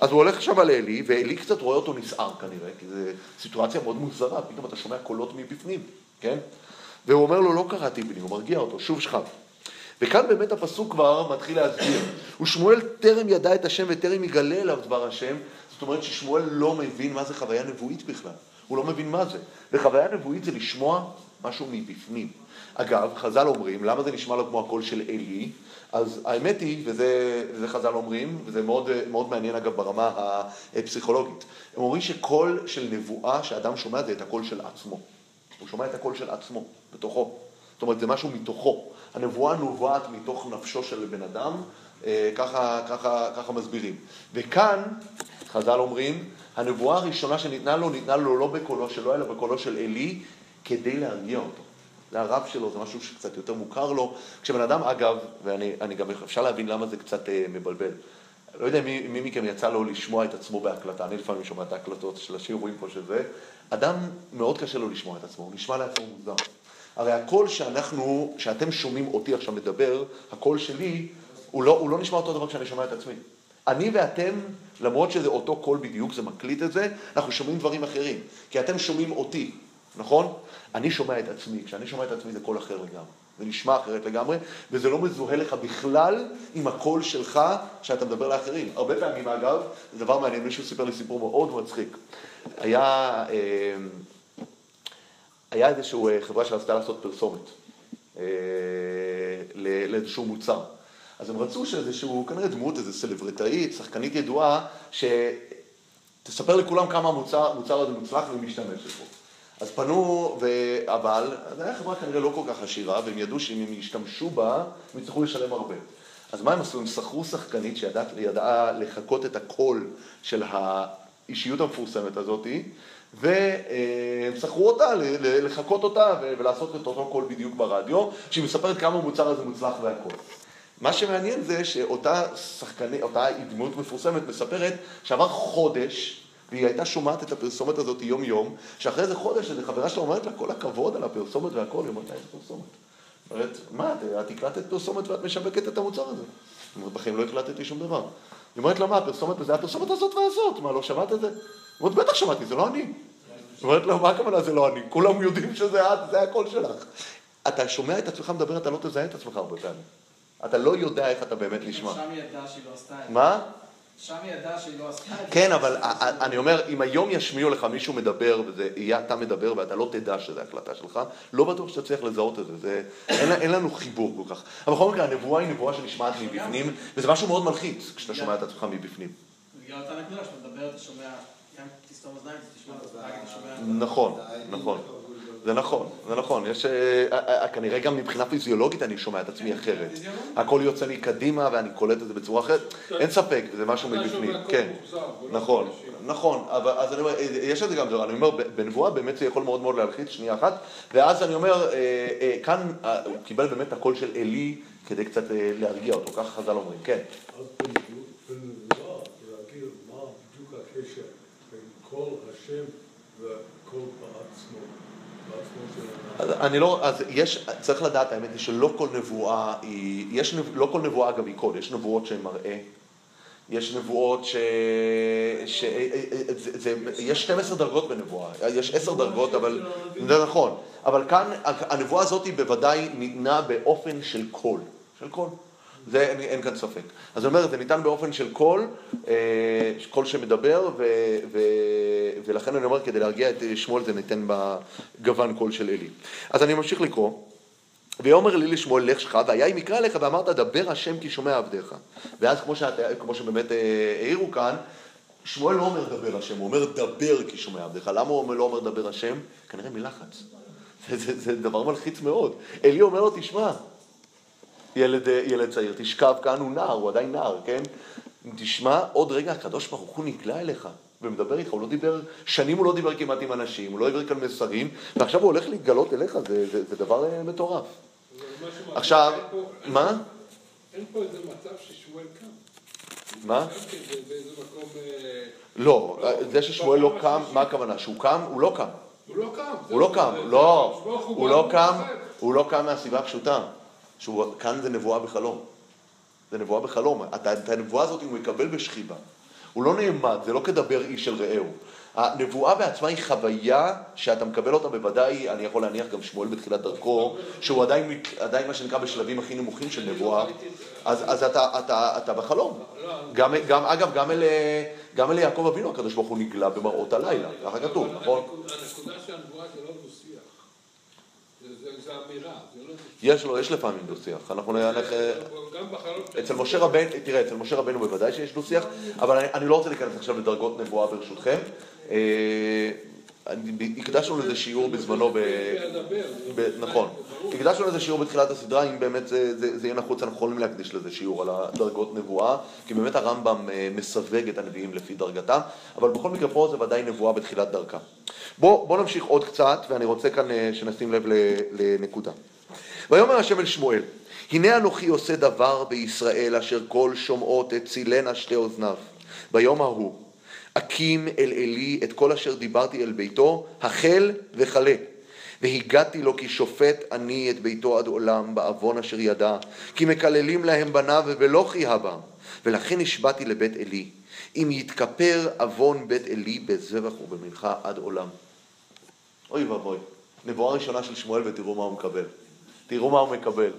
אז הוא הולך שם לעלי, ועלי קצת רואה אותו נסער כנראה, כי זו סיטואציה מאוד מוזרה, פתאום אתה שומע קולות מבפנים, כן? והוא אומר לו, לא קראתי בני, הוא מרגיע אותו, שוב שכב. וכאן באמת הפסוק כבר מתחיל להסביר. ושמואל טרם ידע את השם וטרם יגלה אליו דבר השם, זאת אומרת ששמואל לא מבין מה זה חוויה נבואית בכלל. הוא לא מבין מה זה. וחוויה נבואית זה לשמוע משהו מבפנים. אגב, חז"ל אומרים, למה זה נשמע לו כמו הקול של עלי? אז האמת היא, וזה, וזה חז"ל אומרים, וזה מאוד, מאוד מעניין אגב ברמה הפסיכולוגית, הם אומרים שקול של נבואה שאדם שומע זה את הקול של עצמו. הוא שומע את הקול של עצמו, בתוכו. זאת אומרת, זה משהו מתוכו. הנבואה נובעת מתוך נפשו של בן אדם, אה, ככה, ככה, ככה מסבירים. וכאן, חז"ל אומרים, הנבואה הראשונה שניתנה לו, ניתנה לו לא בקולו שלו, אלא בקולו של עלי, כדי להרגיע אותו. זה הרב שלו, זה משהו שקצת יותר מוכר לו. כשבן אדם, אגב, ואני אני גם, אפשר להבין למה זה קצת אה, מבלבל. לא יודע מי, מי מכם יצא לו לשמוע את עצמו בהקלטה, אני לפעמים שומע את ההקלטות של השיעורים פה שזה. אדם, מאוד קשה לו לשמוע את עצמו, הוא נשמע לעצמו מוזר. הרי הקול שאנחנו, שאתם שומעים אותי עכשיו מדבר, הקול שלי, הוא לא, הוא לא נשמע אותו דבר כשאני שומע את עצמי. אני ואתם, למרות שזה אותו קול בדיוק, זה מקליט את זה, אנחנו שומעים דברים אחרים. כי אתם שומעים אותי, נכון? אני שומע את עצמי, כשאני שומע את עצמי זה קול אחר לגמרי. זה נשמע אחרת לגמרי, וזה לא מזוהה לך בכלל עם הקול שלך שאתה מדבר לאחרים. הרבה פעמים, אגב, זה דבר מעניין, מישהו סיפר לי סיפור מאוד מצחיק. היה, אה, היה איזושהי חברה שרצתה לעשות פרסומת אה, לא- לאיזשהו מוצר. אז הם רצו שאיזשהו, כנראה דמות, איזו סלברטאית, שחקנית ידועה, שתספר לכולם כמה המוצר הזה מוצלח והיא בו. אז פנו, ו... אבל, זו הייתה חברה כנראה לא כל כך עשירה, והם ידעו שאם הם ישתמשו בה, הם יצטרכו לשלם הרבה. אז מה הם עשו? הם שכרו שחקנית שידעה לחקות את הקול של האישיות המפורסמת הזאתי, והם שכרו אותה, לחקות אותה ולעשות את אותו קול בדיוק ברדיו, שהיא מספרת כמה המוצר הזה מוצלח והכל. מה שמעניין זה שאותה שחקנית, אותה דמות מפורסמת מספרת שעבר חודש והיא הייתה שומעת את הפרסומת הזאת יום יום, שאחרי איזה חודש איזה חברה שלה אומרת לה כל הכבוד על הפרסומת והכל, היא אומרת לה איזה פרסומת. היא אומרת, מה, את- את הקלטת פרסומת ואת משווקת את המוצר הזה. היא אומרת, בחיים לא הקלטתי שום דבר. היא אומרת לה, מה, הפרסומת, זה הפרסומת הזאת והזאת, מה, לא שמעת את זה? היא אומרת, בטח שמעתי, זה לא אני. אומרת לו, מה הכוונה זה לא אני? כולם יודעים שזה את, זה הקול שלך. אתה שומע את עצמך מדבר, אתה לא תזהה את עצמך הרבה פעמים. אתה לא יודע איך אתה באמת נשמע. שם היא ידעה שהיא לא עשתה את זה. מה? שם היא ידעה שהיא לא עשתה את זה. כן, אבל אני אומר, אם היום ישמיעו לך מישהו מדבר, וזה יהיה אתה מדבר ואתה לא תדע שזו הקלטה שלך, לא בטוח שתצליח לזהות את זה. זה אין, לנו חיבור כל כך. אבל בכל מקרה, הנבואה היא נבואה שנשמעת מבפנים, וזה משהו מאוד מלחיץ כשאתה שומע את עצמך מבפפנים. בגלל אותה נקודה שאתה מדבר, אתה שומע, גם תסתום אוזניים, אתה תשמע אתה שומע... נכון, נכון. זה נכון, זה נכון. יש... אה, אה, אה, כנראה גם מבחינה פיזיולוגית אני שומע את עצמי אחרת. הכל יוצא לי קדימה ואני קולט את זה בצורה אחרת. אין ספק, זה משהו מבפנים. כן. נכון. נכון, אבל אז אני אומר, יש את זה גם, אני אומר, בנבואה באמת זה יכול מאוד מאוד להלחיץ, שנייה אחת, ואז אני אומר, כאן הוא קיבל באמת את הקול של עלי כדי קצת להרגיע אותו, ככה חז"ל אומרים, כן. כל השם וכל של אז? אני לא, אז יש, צריך לדעת, האמת היא שלא כל נבואה היא, יש, לא כל נבואה אגב היא קול, יש נבואות שהן מראה, יש נבואות ש... ש... זה, זה, יש 12 דרגות בנבואה, יש 10 דרגות, אבל זה נכון, אבל כאן הנבואה הזאת היא בוודאי ניתנה באופן של קול, של קול. זה אין, אין כאן ספק. אז אני אומר, זה ניתן באופן של קול, אה, קול שמדבר, ו, ו, ולכן אני אומר, כדי להרגיע את שמואל זה ניתן בגוון קול של עלי. אז אני ממשיך לקרוא. ויאמר עלי לשמואל לך שכב, והיה אם יקרא לך ואמרת דבר השם כי שומע עבדך. ואז כמו, שאת, כמו שבאמת אה, העירו כאן, שמואל לא אומר דבר השם, הוא אומר דבר כי שומע עבדיך. למה הוא לא אומר דבר השם? כנראה מלחץ. זה, זה, זה דבר מלחיץ מאוד. אלי אומר לו, תשמע, ילד, אה, ילד צעיר, תשכב כאן, הוא נער, הוא עדיין נער, כן? תשמע, עוד רגע הקדוש ברוך הוא נגלה אליך ומדבר איתך, הוא לא דיבר, שנים הוא לא דיבר כמעט עם אנשים, הוא לא העביר כאן מסרים, ועכשיו הוא הולך להתגלות אליך, זה, זה, זה דבר אה, מטורף. עכשיו, פה- מה? אין פה איזה מצב ששמואל קם. מה? אה, לא, לא, זה ששמואל לא קם. מה הכוונה? שהוא קם? הוא לא קם. הוא לא קם. הוא לא זה- קם, לא, הוא לא קם. הוא לא קם מהסיבה הפשוטה, שהוא, כאן זה נבואה בחלום. זה נבואה בחלום. את הנבואה הזאת הוא מקבל בשכיבה. הוא לא נעמד, זה לא כדבר איש של רעהו. הנבואה בעצמה היא חוויה שאתה מקבל אותה בוודאי, אני יכול להניח גם שמואל בתחילת דרכו, שהוא עדיין, עדיין מה שנקרא בשלבים הכי נמוכים של נבואה, אז, אז אתה, אתה, אתה בחלום. גם, גם, אגב, גם אל, גם אל יעקב אבינו הקדוש ברוך הוא נגלה במראות הלילה, ככה כתוב, נכון? הנקודה- הנקודה של הנבואה זה לא אמירה, זה לא. יש לו, יש לפעמים דו-שיח. אנחנו נלך... אה. אצל משה רבנו, תראה, אצל משה רבנו בוודאי שיש דו-שיח, אבל אני, אני לא רוצה להיכנס עכשיו לדרגות נבואה ברשותכם. הקדשנו לזה שיעור בזמנו ב... ב... נכון. הקדשנו לזה שיעור בתחילת הסדרה, אם באמת זה, זה, זה יהיה נחוץ, אנחנו יכולים להקדיש לזה שיעור על הדרגות נבואה, כי באמת הרמב"ם אה, מסווג את הנביאים לפי דרגתם, אבל בכל מקרה פה זה ודאי נבואה בתחילת דרכה. בוא, בוא נמשיך עוד קצת, ואני רוצה כאן אה, שנשים לב לנקודה. ויאמר השם אל שמואל, הנה אנוכי עושה דבר בישראל אשר כל שומעות הצילנה שתי אוזניו. ביום ההוא, אקים אל עלי את כל אשר דיברתי אל ביתו, החל וכלה. והגעתי לו כי שופט אני את ביתו עד עולם בעוון אשר ידע, כי מקללים להם בניו ולא חיה בם. ולכן נשבעתי לבית עלי, אם יתכפר עוון בית עלי בזבח ובמנחה עד עולם. אוי ואבוי, נבואה ראשונה של שמואל ותראו מה הוא מקבל. תראו מה הוא מקבל.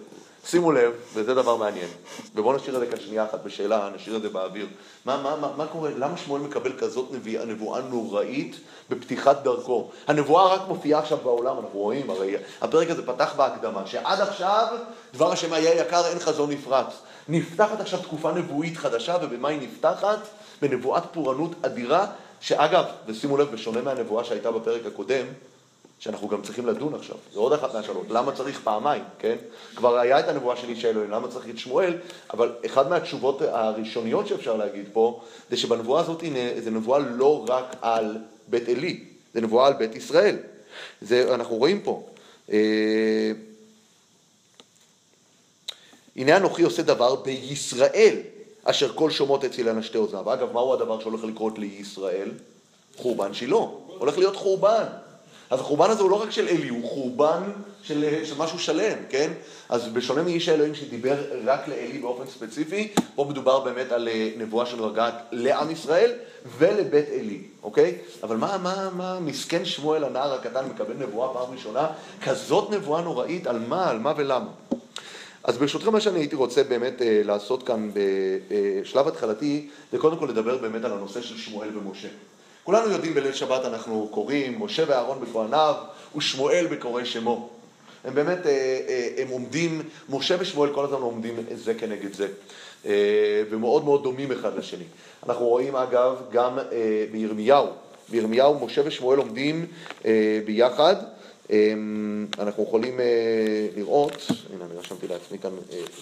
שימו לב, וזה דבר מעניין, ובואו נשאיר את זה כאן שנייה אחת בשאלה, נשאיר את זה באוויר. מה, מה, מה, מה קורה, למה שמואל מקבל כזאת נביאה, נבואה נוראית בפתיחת דרכו? הנבואה רק מופיעה עכשיו בעולם, אנחנו רואים, הרי הפרק הזה פתח בהקדמה, שעד עכשיו דבר השם היה יקר, אין חזון נפרץ. נפתחת עכשיו תקופה נבואית חדשה, ובמה היא נפתחת? בנבואת פורענות אדירה, שאגב, ושימו לב, בשונה מהנבואה שהייתה בפרק הקודם, שאנחנו גם צריכים לדון עכשיו, זה עוד אחת מהשאלות, למה צריך פעמיים, כן? כבר היה את הנבואה של איש האלוהים, למה צריך את שמואל, אבל אחת מהתשובות הראשוניות שאפשר להגיד פה, זה שבנבואה הזאת זה נבואה לא רק על בית עלי, זה נבואה על בית ישראל. זה אנחנו רואים פה. אה, הנה אנוכי עושה דבר בישראל, אשר כל שומעות הצילנה שתי אוזניו. אגב, מהו הדבר שהולך לקרות לישראל? חורבן שילה. הולך להיות חורבן. אז החורבן הזה הוא לא רק של אלי, הוא חורבן של, של משהו שלם, כן? אז בשונה מאיש האלוהים שדיבר רק לאלי באופן ספציפי, פה מדובר באמת על אה, נבואה שנוגעת לעם ישראל ולבית עלי, אוקיי? אבל מה, מה, מה מסכן שמואל הנער הקטן מקבל נבואה פעם ראשונה? כזאת נבואה נוראית, על מה, על מה ולמה? אז ברשותכם מה שאני הייתי רוצה באמת אה, לעשות כאן בשלב התחלתי, זה קודם כל לדבר באמת על הנושא של שמואל ומשה. כולנו יודעים בליל שבת אנחנו קוראים, משה ואהרון בכהניו ושמואל בקוראי שמו. הם באמת, אה, אה, הם עומדים, משה ושמואל כל הזמן עומדים זה כנגד זה, אה, ומאוד מאוד דומים אחד לשני. אנחנו רואים אגב גם בירמיהו, בירמיהו משה ושמואל עומדים ביחד. אנחנו יכולים לראות, הנה אני רשמתי לעצמי כאן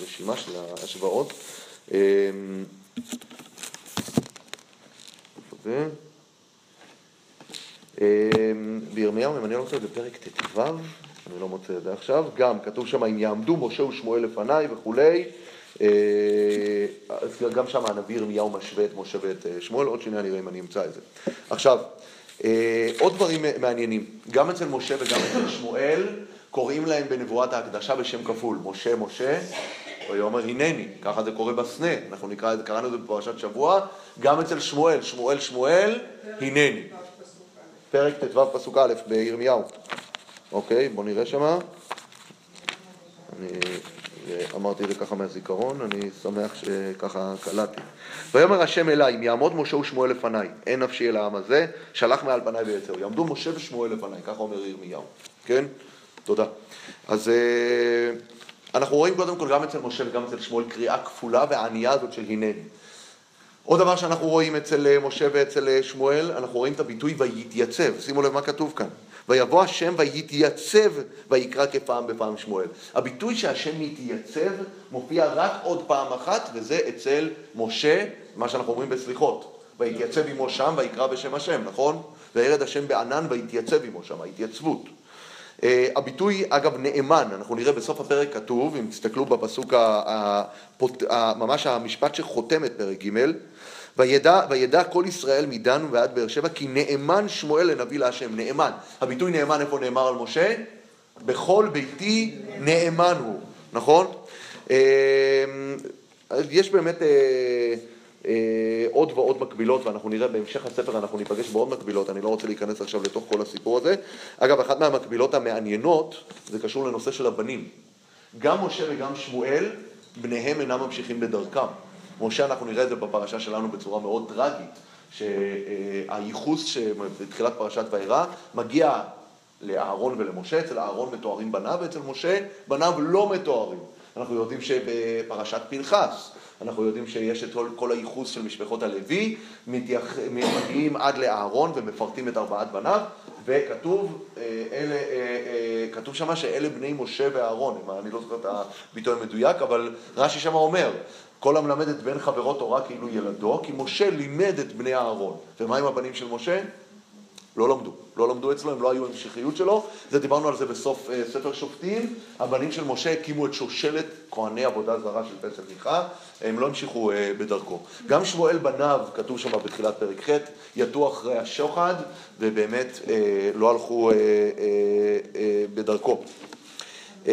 רשימה של ההשוואות. בירמיהו, אם אני לא רוצה, בפרק ט"ו, אני לא מוצא את זה עכשיו, גם כתוב שם אם יעמדו משה ושמואל לפניי וכולי, אה, אז גם שם הנביא ירמיהו משווה את משה ואת אה, שמואל, עוד שנייה נראה אם אני אמצא את זה. עכשיו, אה, עוד דברים מעניינים, גם אצל משה וגם אצל שמואל קוראים להם בנבואת ההקדשה בשם כפול, משה משה, ויאמר הנני, ככה זה קורה בסנה, אנחנו נקרא, קראנו את זה בפרשת שבוע, גם אצל שמואל, שמואל שמואל, הנני. פרק ט"ו פסוק א' בירמיהו. אוקיי, בואו נראה שמה. אני אמרתי את זה ככה מהזיכרון, אני שמח שככה קלטתי. ויאמר השם אליי, אם יעמוד משה ושמואל לפניי, אין נפשי אל העם הזה, שלח מעל פניי ויצאו. יעמדו משה ושמואל לפניי, ככה אומר ירמיהו, כן? תודה. אז אה, אנחנו רואים קודם כל גם אצל משה וגם אצל שמואל קריאה כפולה והענייה הזאת של הנני. עוד דבר שאנחנו רואים אצל אה, משה ואצל אה, שמואל, אנחנו רואים את הביטוי ויתייצב. שימו לב מה כתוב כאן. ויבוא השם ויתייצב ויקרא כפעם בפעם שמואל. הביטוי שהשם יתייצב מופיע רק עוד פעם אחת, וזה אצל משה, מה שאנחנו אומרים בסליחות. ויתייצב עמו שם ויקרא בשם השם, נכון? וירד השם בענן ויתייצב עמו שם, ההתייצבות. Uh, הביטוי, אגב, נאמן, אנחנו נראה בסוף הפרק כתוב, אם תסתכלו בפסוק, ממש המשפט שחותם את פרק ג', וידע, וידע כל ישראל מדן ועד באר שבע כי נאמן שמואל לנביא להשם, נאמן. הביטוי נאמן איפה נאמר על משה? בכל ביתי נאמן הוא, נכון? אמ, יש באמת אה, אה, עוד ועוד מקבילות, ואנחנו נראה בהמשך הספר, אנחנו ניפגש בעוד מקבילות, אני לא רוצה להיכנס עכשיו לתוך כל הסיפור הזה. אגב, אחת מהמקבילות המעניינות, זה קשור לנושא של הבנים. גם משה וגם שמואל, בניהם אינם ממשיכים בדרכם. משה, אנחנו נראה את זה בפרשה שלנו בצורה מאוד טרגית, שהייחוס שבתחילת פרשת וירא מגיע לאהרון ולמשה, אצל אהרון מתוארים בניו ואצל משה בניו לא מתוארים. אנחנו יודעים שבפרשת פנחס, אנחנו יודעים שיש את כל הייחוס של משפחות הלוי, מגיעים עד לאהרון ומפרטים את ארבעת בניו, וכתוב אה, אלה, אה, אה, כתוב שמה שאלה בני משה ואהרון, אני לא זוכר את הביטוי המדויק, אבל רש"י שמה אומר, כל המלמד את בן חברו תורה כאילו ילדו, כי משה לימד את בני אהרון. ומה עם הבנים של משה? לא למדו. לא למדו אצלו, הם לא היו המשכיות שלו. זה דיברנו על זה בסוף uh, ספר שופטים. הבנים של משה הקימו את שושלת כהני עבודה זרה של פסל מיכה, הם לא המשיכו uh, בדרכו. גם שמואל בניו, כתוב שם בתחילת פרק ח', יטו אחרי השוחד, ובאמת uh, לא הלכו uh, uh, uh, בדרכו. Um,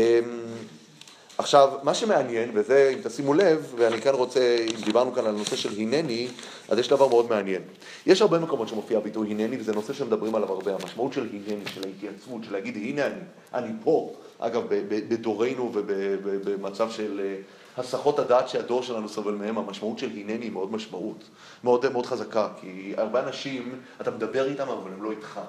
עכשיו, מה שמעניין, וזה, אם תשימו לב, ואני כאן רוצה, אם דיברנו כאן על הנושא של הנני, אז יש דבר מאוד מעניין. יש הרבה מקומות שמופיע ביטוי הנני, וזה נושא שמדברים עליו הרבה. המשמעות של הנני, של ההתייצבות, של להגיד, הנה אני, אני פה. אגב, בדורנו ובמצב של אה, הסחות הדעת שהדור שלנו סובל מהם, המשמעות של הנני היא מאוד משמעות, מאוד מאוד חזקה, כי הרבה אנשים, אתה מדבר איתם, אבל הם לא איתך.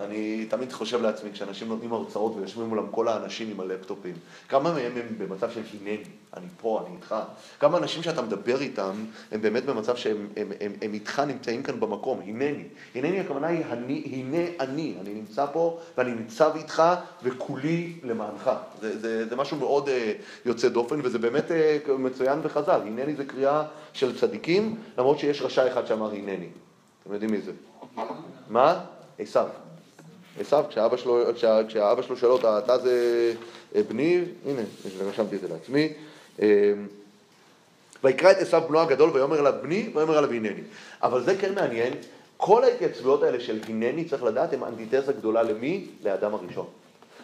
אני תמיד חושב לעצמי, כשאנשים נותנים הרצאות ויושבים מולם כל האנשים עם הלפטופים, כמה מהם הם במצב של הנני, אני פה, אני איתך. כמה אנשים שאתה מדבר איתם, הם באמת במצב שהם הם, הם, הם איתך נמצאים כאן במקום, הנני. הנני הכוונה היא, אני, הנה אני, אני נמצא פה ואני ניצב איתך וכולי למענך. זה, זה, זה משהו מאוד uh, יוצא דופן וזה באמת uh, מצוין וחזק. הנני זה קריאה של צדיקים, למרות שיש רשע אחד שאמר הנני. אתם יודעים מי זה? מה? עשיו. עשיו, כשאבא שלו, כשה, כשהאבא שלו שואל אותה, אתה זה אה, בני, הנה, רשמתי את זה לעצמי. אה, ויקרא את עשיו בנו הגדול ויאמר אליו בני ויאמר אליו הנני. אבל זה כן מעניין, כל ההתייצבויות האלה של הנני, צריך לדעת, הן אנטיתזה גדולה למי? לאדם הראשון.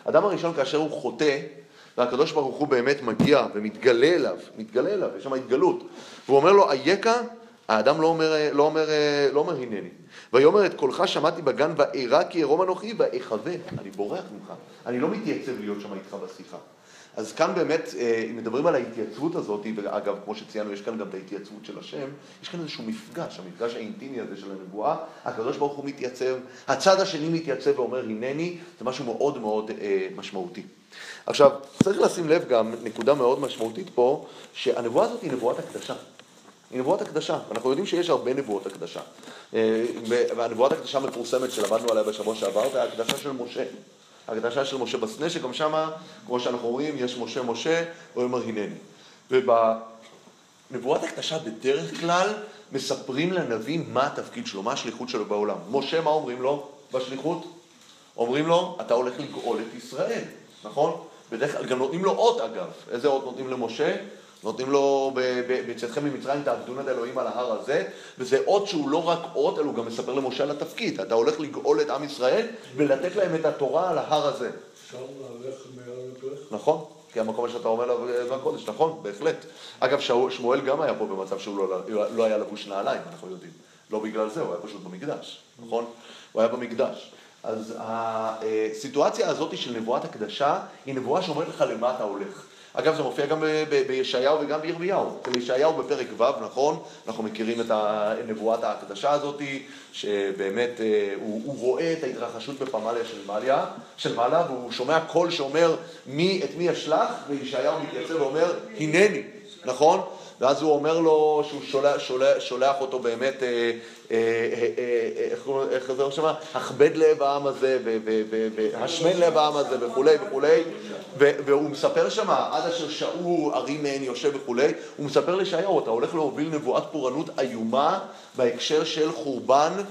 האדם הראשון כאשר הוא חוטא, והקדוש ברוך הוא באמת מגיע ומתגלה אליו, מתגלה אליו, יש שם התגלות. והוא אומר לו, אייכה? האדם לא אומר, לא אומר, לא אומר הנני. ויאמר את קולך שמעתי בגן ואירע כי ערום אנוכי ואחווה. אני בורח ממך, אני לא מתייצב להיות שם איתך בשיחה. אז כאן באמת, אה, אם מדברים על ההתייצבות הזאת, ואגב, כמו שציינו, יש כאן גם את ההתייצבות של השם, יש כאן איזשהו מפגש, המפגש האינטימי הזה של הנבואה, הקדוש ברוך הוא מתייצב, הצד השני מתייצב ואומר הנני, זה משהו מאוד מאוד אה, משמעותי. עכשיו, צריך לשים לב גם, נקודה מאוד משמעותית פה, שהנבואה הזאת היא נבואת הקדשה. היא נבואת הקדשה, אנחנו יודעים שיש הרבה נבואות הקדשה. אה, והנבואת הקדשה המפורסמת שלמדנו עליה בשבוע שעבר, זה ההקדשה של משה. ההקדשה של משה בסנה, שגם שמה, כמו שאנחנו רואים, יש משה משה, הוא אומר הנני. ובנבואת הקדשה בדרך כלל מספרים לנביא מה התפקיד שלו, מה השליחות שלו בעולם. משה, מה אומרים לו בשליחות? אומרים לו, אתה הולך לגאול את ישראל, נכון? בדרך כלל גם נותנים לו אות אגב. איזה אות נותנים למשה? נותנים לו, בצאתכם ממצרים תעבדון את אלוהים על ההר הזה, וזה אות שהוא לא רק אות, אלא הוא גם מספר למשה על התפקיד. אתה הולך לגאול את עם ישראל ולתת להם את התורה על ההר הזה. אפשר להלך הברך? נכון, כי המקום שאתה אומר לו בקודש, נכון, בהחלט. אגב, שמואל גם היה פה במצב שהוא לא, לא היה לבוש נעליים, אנחנו יודעים. לא בגלל זה, הוא היה פשוט במקדש, נכון? הוא היה במקדש. אז הסיטואציה הזאת של נבואת הקדשה היא נבואה שאומרת לך למה אתה הולך. אגב, זה מופיע גם בישעיהו וגם בירמיהו. בישעיהו בפרק ו', נכון? אנחנו מכירים את נבואת ההקדשה הזאת, שבאמת אה, הוא, הוא רואה את ההתרחשות בפמליה של מעלה, של מעלה, והוא שומע קול שאומר מי, את מי אשלח, וישעיהו מתייצב ואומר, הנני, נכון? ואז הוא אומר לו שהוא שולח, שולח, שולח אותו באמת, אה, אה, אה, איך זה אומר הכבד לב העם הזה, והשמן לב העם הזה וכולי וכולי, והוא מספר שם, עד אשר שעו ערים מהן יושב וכולי, הוא מספר לישעיהו, אתה הולך להוביל נבואת פורענות איומה בהקשר של חורבן אה,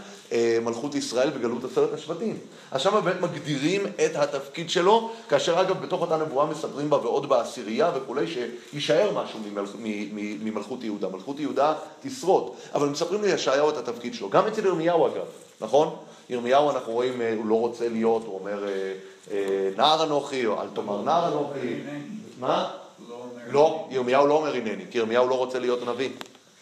מלכות ישראל וגלות עשרת השבטים. אז שם באמת מגדירים את התפקיד שלו, כאשר אגב בתוך אותה נבואה מספרים בה ועוד בעשירייה וכולי, שיישאר משהו ממלכ... ממלכות יהודה. מלכות יהודה תשרוד, אבל מספרים לישעיהו את התפקיד שלו. גם אצל ירמיהו אגב, נכון? ירמיהו אנחנו רואים, אה, הוא לא רוצה להיות, הוא אומר אה, נער אנוכי, או אל תאמר נער אנוכי. מה? לא, ירמיהו לא אומר הנני, כי ירמיהו לא רוצה להיות נביא.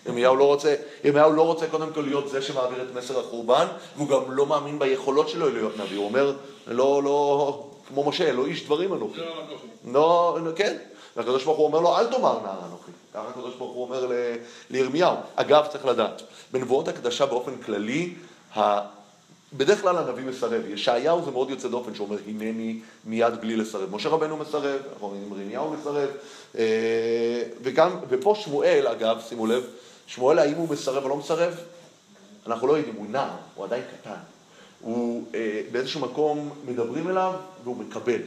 ירמיהו לא רוצה, ירמיהו לא רוצה קודם כל להיות זה שמעביר את מסר החורבן, והוא גם לא מאמין ביכולות שלו להיות נביא, הוא אומר, לא, לא, כמו משה, לא איש דברים אנוכי. לא, כן. והקדוש ברוך הוא אומר לו, אל תאמר נער אנוכי. ככה הקדוש ברוך הוא אומר לירמיהו. אגב, צריך לדעת, בנבואות הקדשה באופן כללי, בדרך כלל הנביא מסרב, ישעיהו זה מאוד יוצא דופן שאומר הנני מיד בלי לסרב. משה רבנו מסרב, אנחנו רואים ירמיהו מסרב, אה, וגם, ופה שמואל אגב, שימו לב, שמואל האם הוא מסרב או לא מסרב? אנחנו לא יודעים, הוא נער, הוא עדיין קטן. הוא אה, באיזשהו מקום מדברים אליו והוא מקבל.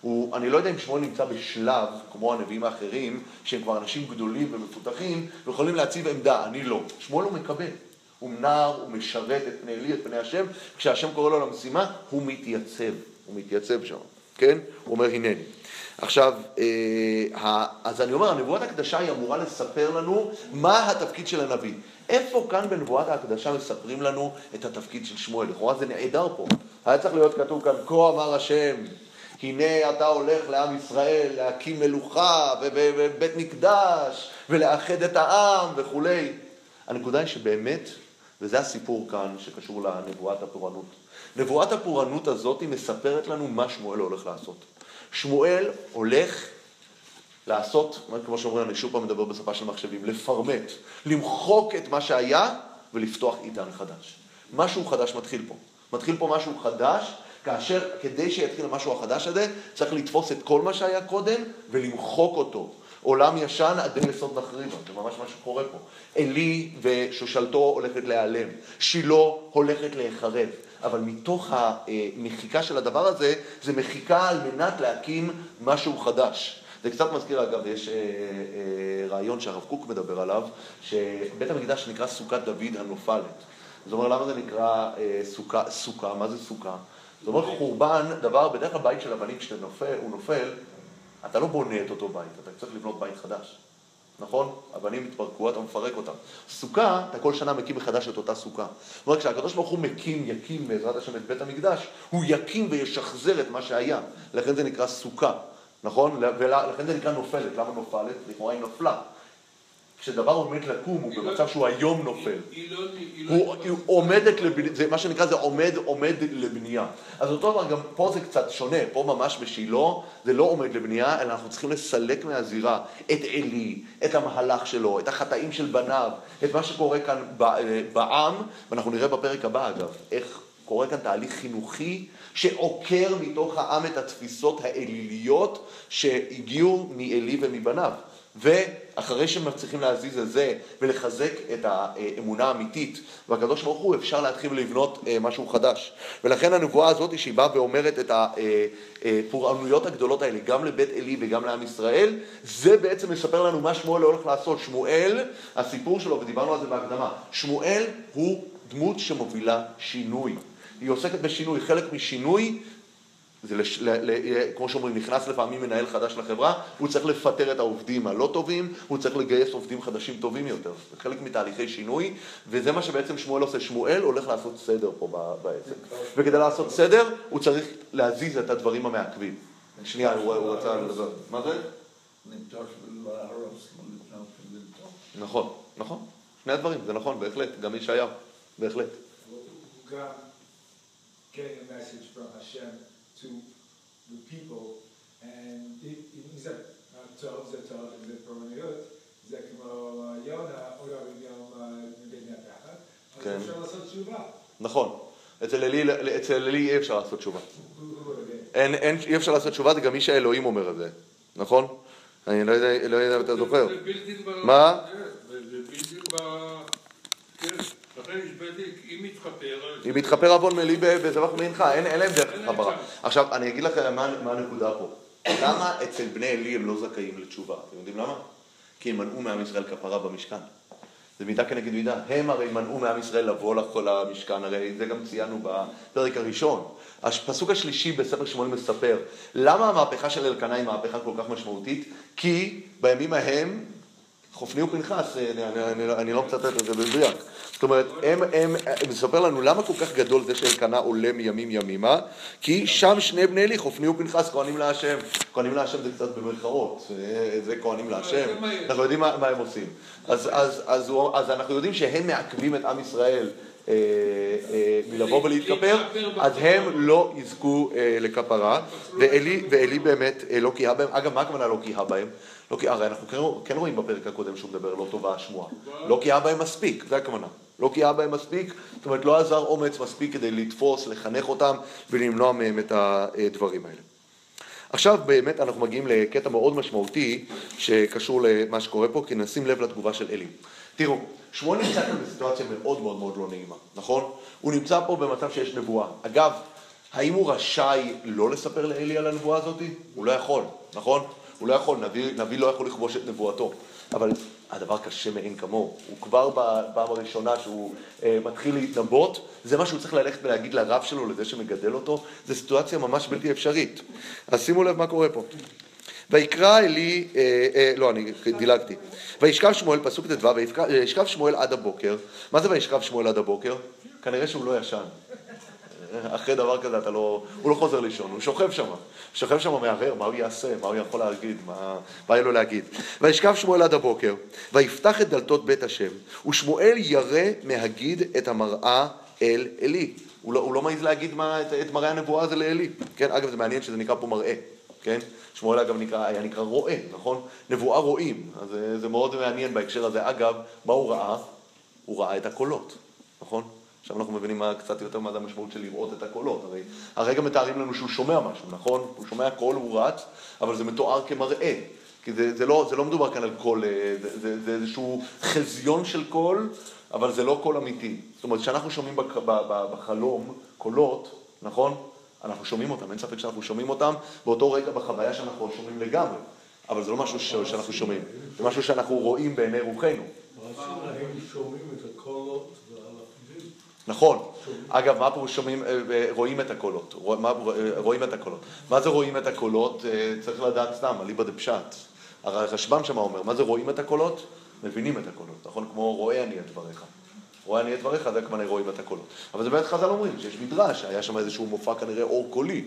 הוא, אני לא יודע אם שמואל נמצא בשלב, כמו הנביאים האחרים, שהם כבר אנשים גדולים ומפותחים, ויכולים להציב עמדה, אני לא. שמואל הוא מקבל. הוא נער, הוא משרת את פני אלי, את פני השם, כשהשם קורא לו למשימה, הוא מתייצב, הוא מתייצב שם, כן? הוא אומר הנני. עכשיו, אה, אז אני אומר, הנבואת הקדשה היא אמורה לספר לנו מה התפקיד של הנביא. איפה כאן בנבואת ההקדשה מספרים לנו את התפקיד של שמואל? לכאורה זה נעדר פה. היה צריך להיות כתוב כאן, כה אמר השם, הנה אתה הולך לעם ישראל להקים מלוכה ובית מקדש ולאחד את העם וכולי. הנקודה היא שבאמת וזה הסיפור כאן שקשור לנבואת הפורענות. נבואת הפורענות הזאת מספרת לנו מה שמואל הולך לעשות. שמואל הולך לעשות, כמו שאומרים, אני שוב פעם מדבר בשפה של מחשבים, לפרמט, למחוק את מה שהיה ולפתוח עידן חדש. משהו חדש מתחיל פה. מתחיל פה משהו חדש, כאשר כדי שיתחיל המשהו החדש הזה, צריך לתפוס את כל מה שהיה קודם ולמחוק אותו. עולם ישן עד יסוד נחריבה, זה ממש מה שקורה פה. עלי ושושלתו הולכת להיעלם, שילה הולכת להיחרב, אבל מתוך המחיקה של הדבר הזה, זה מחיקה על מנת להקים משהו חדש. זה קצת מזכיר, אגב, יש אה, אה, רעיון שהרב קוק מדבר עליו, שבית המקדש נקרא סוכת דוד הנופלת. זאת אומרת, למה זה נקרא אה, סוכה, סוכה? מה זה סוכה? זאת אומרת, חורבן, דבר, בדרך כלל בית של אבנים, כשהוא נופל, אתה לא בונה את אותו בית, אתה צריך לבנות בית חדש. נכון? אבנים התפרקו, אתה מפרק אותם. סוכה, אתה כל שנה מקים מחדש את אותה סוכה. זאת אומרת, כשהקדוש ברוך הוא מקים, יקים בעזרת השם את בית המקדש, הוא יקים וישחזר את מה שהיה. לכן זה נקרא סוכה, נכון? ולכן זה נקרא נופלת. למה נופלת? לכאורה היא נפלה. כשדבר עומד לקום, הוא במצב שהוא היום נופל. לא... לא... הוא עומדת, לבני- זה מה שנקרא, זה עומד, עומד לבנייה. אז אותו דבר, גם פה זה קצת שונה, פה ממש בשילה, זה לא עומד לבנייה, אלא אנחנו צריכים לסלק מהזירה את עלי, את המהלך שלו, את החטאים של בניו, את מה שקורה כאן אה, בעם, ואנחנו נראה בפרק הבא אגב, איך קורה כאן תהליך חינוכי שעוקר מתוך העם את התפיסות האליליות שהגיעו מעלי ומבניו. ואחרי שמצליחים להזיז את זה ולחזק את האמונה האמיתית והקדוש ברוך הוא, אפשר להתחיל לבנות אה, משהו חדש. ולכן הנבואה הזאת שהיא באה ואומרת את הפורענויות הגדולות האלה, גם לבית עלי וגם לעם ישראל, זה בעצם מספר לנו מה שמואל הולך לעשות. שמואל, הסיפור שלו, ודיברנו על זה בהקדמה, שמואל הוא דמות שמובילה שינוי. היא עוסקת בשינוי, חלק משינוי זה לש, ל, ל, כמו שאומרים, נכנס לפעמים מנהל חדש לחברה, הוא צריך לפטר את העובדים הלא טובים, הוא צריך לגייס עובדים חדשים טובים יותר. זה חלק מתהליכי שינוי, וזה מה שבעצם שמואל עושה. שמואל הולך לעשות סדר פה בעסק. וכדי לעשות סדר, הוא צריך להזיז את הדברים המעכבים. שנייה, הוא, רצה לדבר. מה זה? נכון, נכון. שני הדברים, זה נכון, בהחלט. גם ישעיהו, בהחלט. הוא גם a message from Hashem to the people, and he said, טוב זה טוב, זה פורענויות, זה כמו יונה, לא, יום נגד מהפחד, אז כן. נכון. אצל אלי, אי אפשר לעשות תשובה. אין, אין, אי אפשר לעשות תשובה, זה גם מי שהאלוהים אומר את זה, נכון? אני לא יודע, לא אם אתה זוכר. זה מה? כן, זה זה בלתי ב... אם. אז- אם עוון מלי בזבח מנחה, אין, להם דרך. צ'אנס. עכשיו, אני אגיד לכם מה, מה הנקודה פה. למה אצל בני עלי הם לא זכאים לתשובה? אתם יודעים למה? כי הם מנעו מעם ישראל כפרה במשכן. זה מידה כנגד מידה. הם הרי מנעו מעם ישראל לבוא לכל המשכן, הרי זה גם ציינו בפרק הראשון. הפסוק השלישי בספר שמואל מספר, למה המהפכה של אלקנה היא מהפכה כל כך משמעותית? כי בימים ההם חופני ופנחס, אני, אני, לא מצטט את זה במדויק. זאת אומרת, הם, הם, הם מספר לנו למה כל כך גדול זה שאלקנה עולה מימים ימימה, כי שם שני בני אלי, חופני ופנחס, כהנים להשם. כהנים להשם זה קצת במרכאות, זה- זה כהנים להשם. אנחנו יודעים מה, הם עושים. אז, אז, אז, הוא- אז אנחנו יודעים שהם מעכבים את עם ישראל אה, אה, מלבוא ולהתכפר, להתכפר אז בכפרה. הם לא יזכו אה, לכפרה, ואלי, באמת אה, לא קהה בהם. אגב, מה הכוונה לא קהה בהם? לא קהה, הרי אנחנו כן, כן רואים בפרק הקודם שהוא מדבר לא טובה השמועה. לא קהה בהם מספיק, זה הכוונה. לא קהה בהם מספיק, זאת אומרת לא עזר אומץ מספיק כדי לתפוס, לחנך אותם ולמנוע מהם את הדברים האלה. עכשיו באמת אנחנו מגיעים לקטע מאוד משמעותי שקשור למה שקורה פה, כי נשים לב לתגובה של אלי. תראו, שמואל נמצא כאן בסיטואציה מאוד מאוד מאוד לא נעימה, נכון? הוא נמצא פה במצב שיש נבואה. אגב, האם הוא רשאי לא לספר לאלי על הנבואה הזאת? הוא לא יכול, נכון? הוא לא יכול, נביא, נביא לא יכול לכבוש את נבואתו. אבל הדבר קשה מאין כמוהו. הוא כבר בפעם הראשונה שהוא אה, מתחיל להתנבאות, זה מה שהוא צריך ללכת ולהגיד לרב שלו, לזה שמגדל אותו, זו סיטואציה ממש בלתי אפשרית. אז שימו לב מה קורה פה. ויקרא אלי, אה, אה, לא, אני דילגתי. וישכב שמואל, פסוק ט"ו, וישכב שמואל עד הבוקר. מה זה וישכב שמואל עד הבוקר? כנראה שהוא לא ישן. אחרי דבר כזה אתה לא, הוא לא חוזר לישון, הוא שוכב שם. שוכב שם מהרהר, מה הוא יעשה, מה הוא יכול להגיד, מה, מה יהיה לו להגיד. וישכב שמואל עד הבוקר, ויפתח את דלתות בית השם, ושמואל ירא מהגיד את המראה אל עלי. הוא לא, הוא לא מעז להגיד מה, את, את מראה הנבואה הזה לעלי. כן, אגב, זה מעניין שזה נקרא פה מראה. כן? שמואל אגב נקרא, היה נקרא רואה, נכון? נבואה רואים. אז זה, זה מאוד מעניין בהקשר הזה. אגב, מה הוא ראה? הוא ראה את הקולות, נכון? עכשיו אנחנו מבינים מה, קצת יותר מה זה המשמעות של לראות את הקולות. הרי הרגע מתארים לנו שהוא שומע משהו, נכון? הוא שומע קול, הוא רץ, אבל זה מתואר כמראה. כי זה, זה, לא, זה לא מדובר כאן על קול, אה, זה, זה, זה איזשהו חזיון של קול, אבל זה לא קול אמיתי. זאת אומרת, כשאנחנו שומעים בחלום קולות, נכון? אנחנו שומעים אותם, אין ספק שאנחנו שומעים אותם באותו רגע בחוויה שאנחנו שומעים לגמרי. אבל זה לא משהו ש- שאנחנו שומעים, זה משהו שאנחנו רואים בעיני רוחנו. נכון. אגב, מה פה שומעים, אה, אה, רואים את הקולות, אה, רואים את הקולות. מה זה רואים את הקולות? צריך לדעת סתם, אליבא דפשט. הרשב"ם שם אומר, מה זה רואים את הקולות? מבינים את הקולות, נכון? כמו רואה אני את דבריך. רואה אני את דבריך, זה הכוונה רואים את הקולות. אבל זה באמת חז"ל אומרים, שיש מדרש, היה שם איזשהו מופע כנראה אור קולי,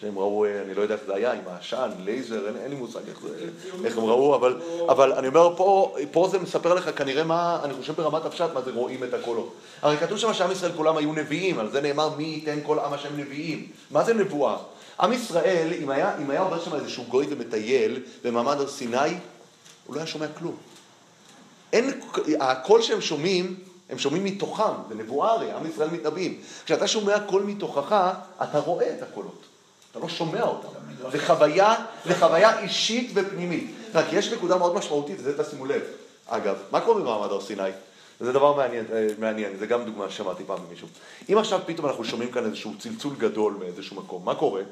שהם ראו, אה, אני לא יודע איך זה היה, עם העשן, לייזר, אין, אין לי מושג איך, זה, איך הם ראו, אבל, אבל אני אומר, פה, פה זה מספר לך כנראה מה, אני חושב ברמת הפשט, מה זה רואים את הקולות. הרי כתוב שם שעם ישראל כולם היו נביאים, על זה נאמר מי ייתן כל עם השם נביאים. מה זה נבואה? עם ישראל, אם היה, אם היה עובר שם איזשהו גוי ומטייל במעמד הר סיני, הוא לא היה שומע כלום. אין, הקול שהם שומעים, הם שומעים מתוכם, זה נבואה הרי, עם ישראל מתנבאים. כשאתה שומע קול מתוכך, אתה רואה את הקולות. אתה לא שומע אותם. זה חוויה, זה חוויה אישית ופנימית. רק יש נקודה מאוד משמעותית, וזה תשימו לב. אגב, מה קורה במעמד הר סיני? זה דבר מעניין, אה, מעניין, זה גם דוגמה ששמעתי פעם ממישהו. אם עכשיו פתאום אנחנו שומעים כאן איזשהו צלצול גדול מאיזשהו מקום, מה קורה?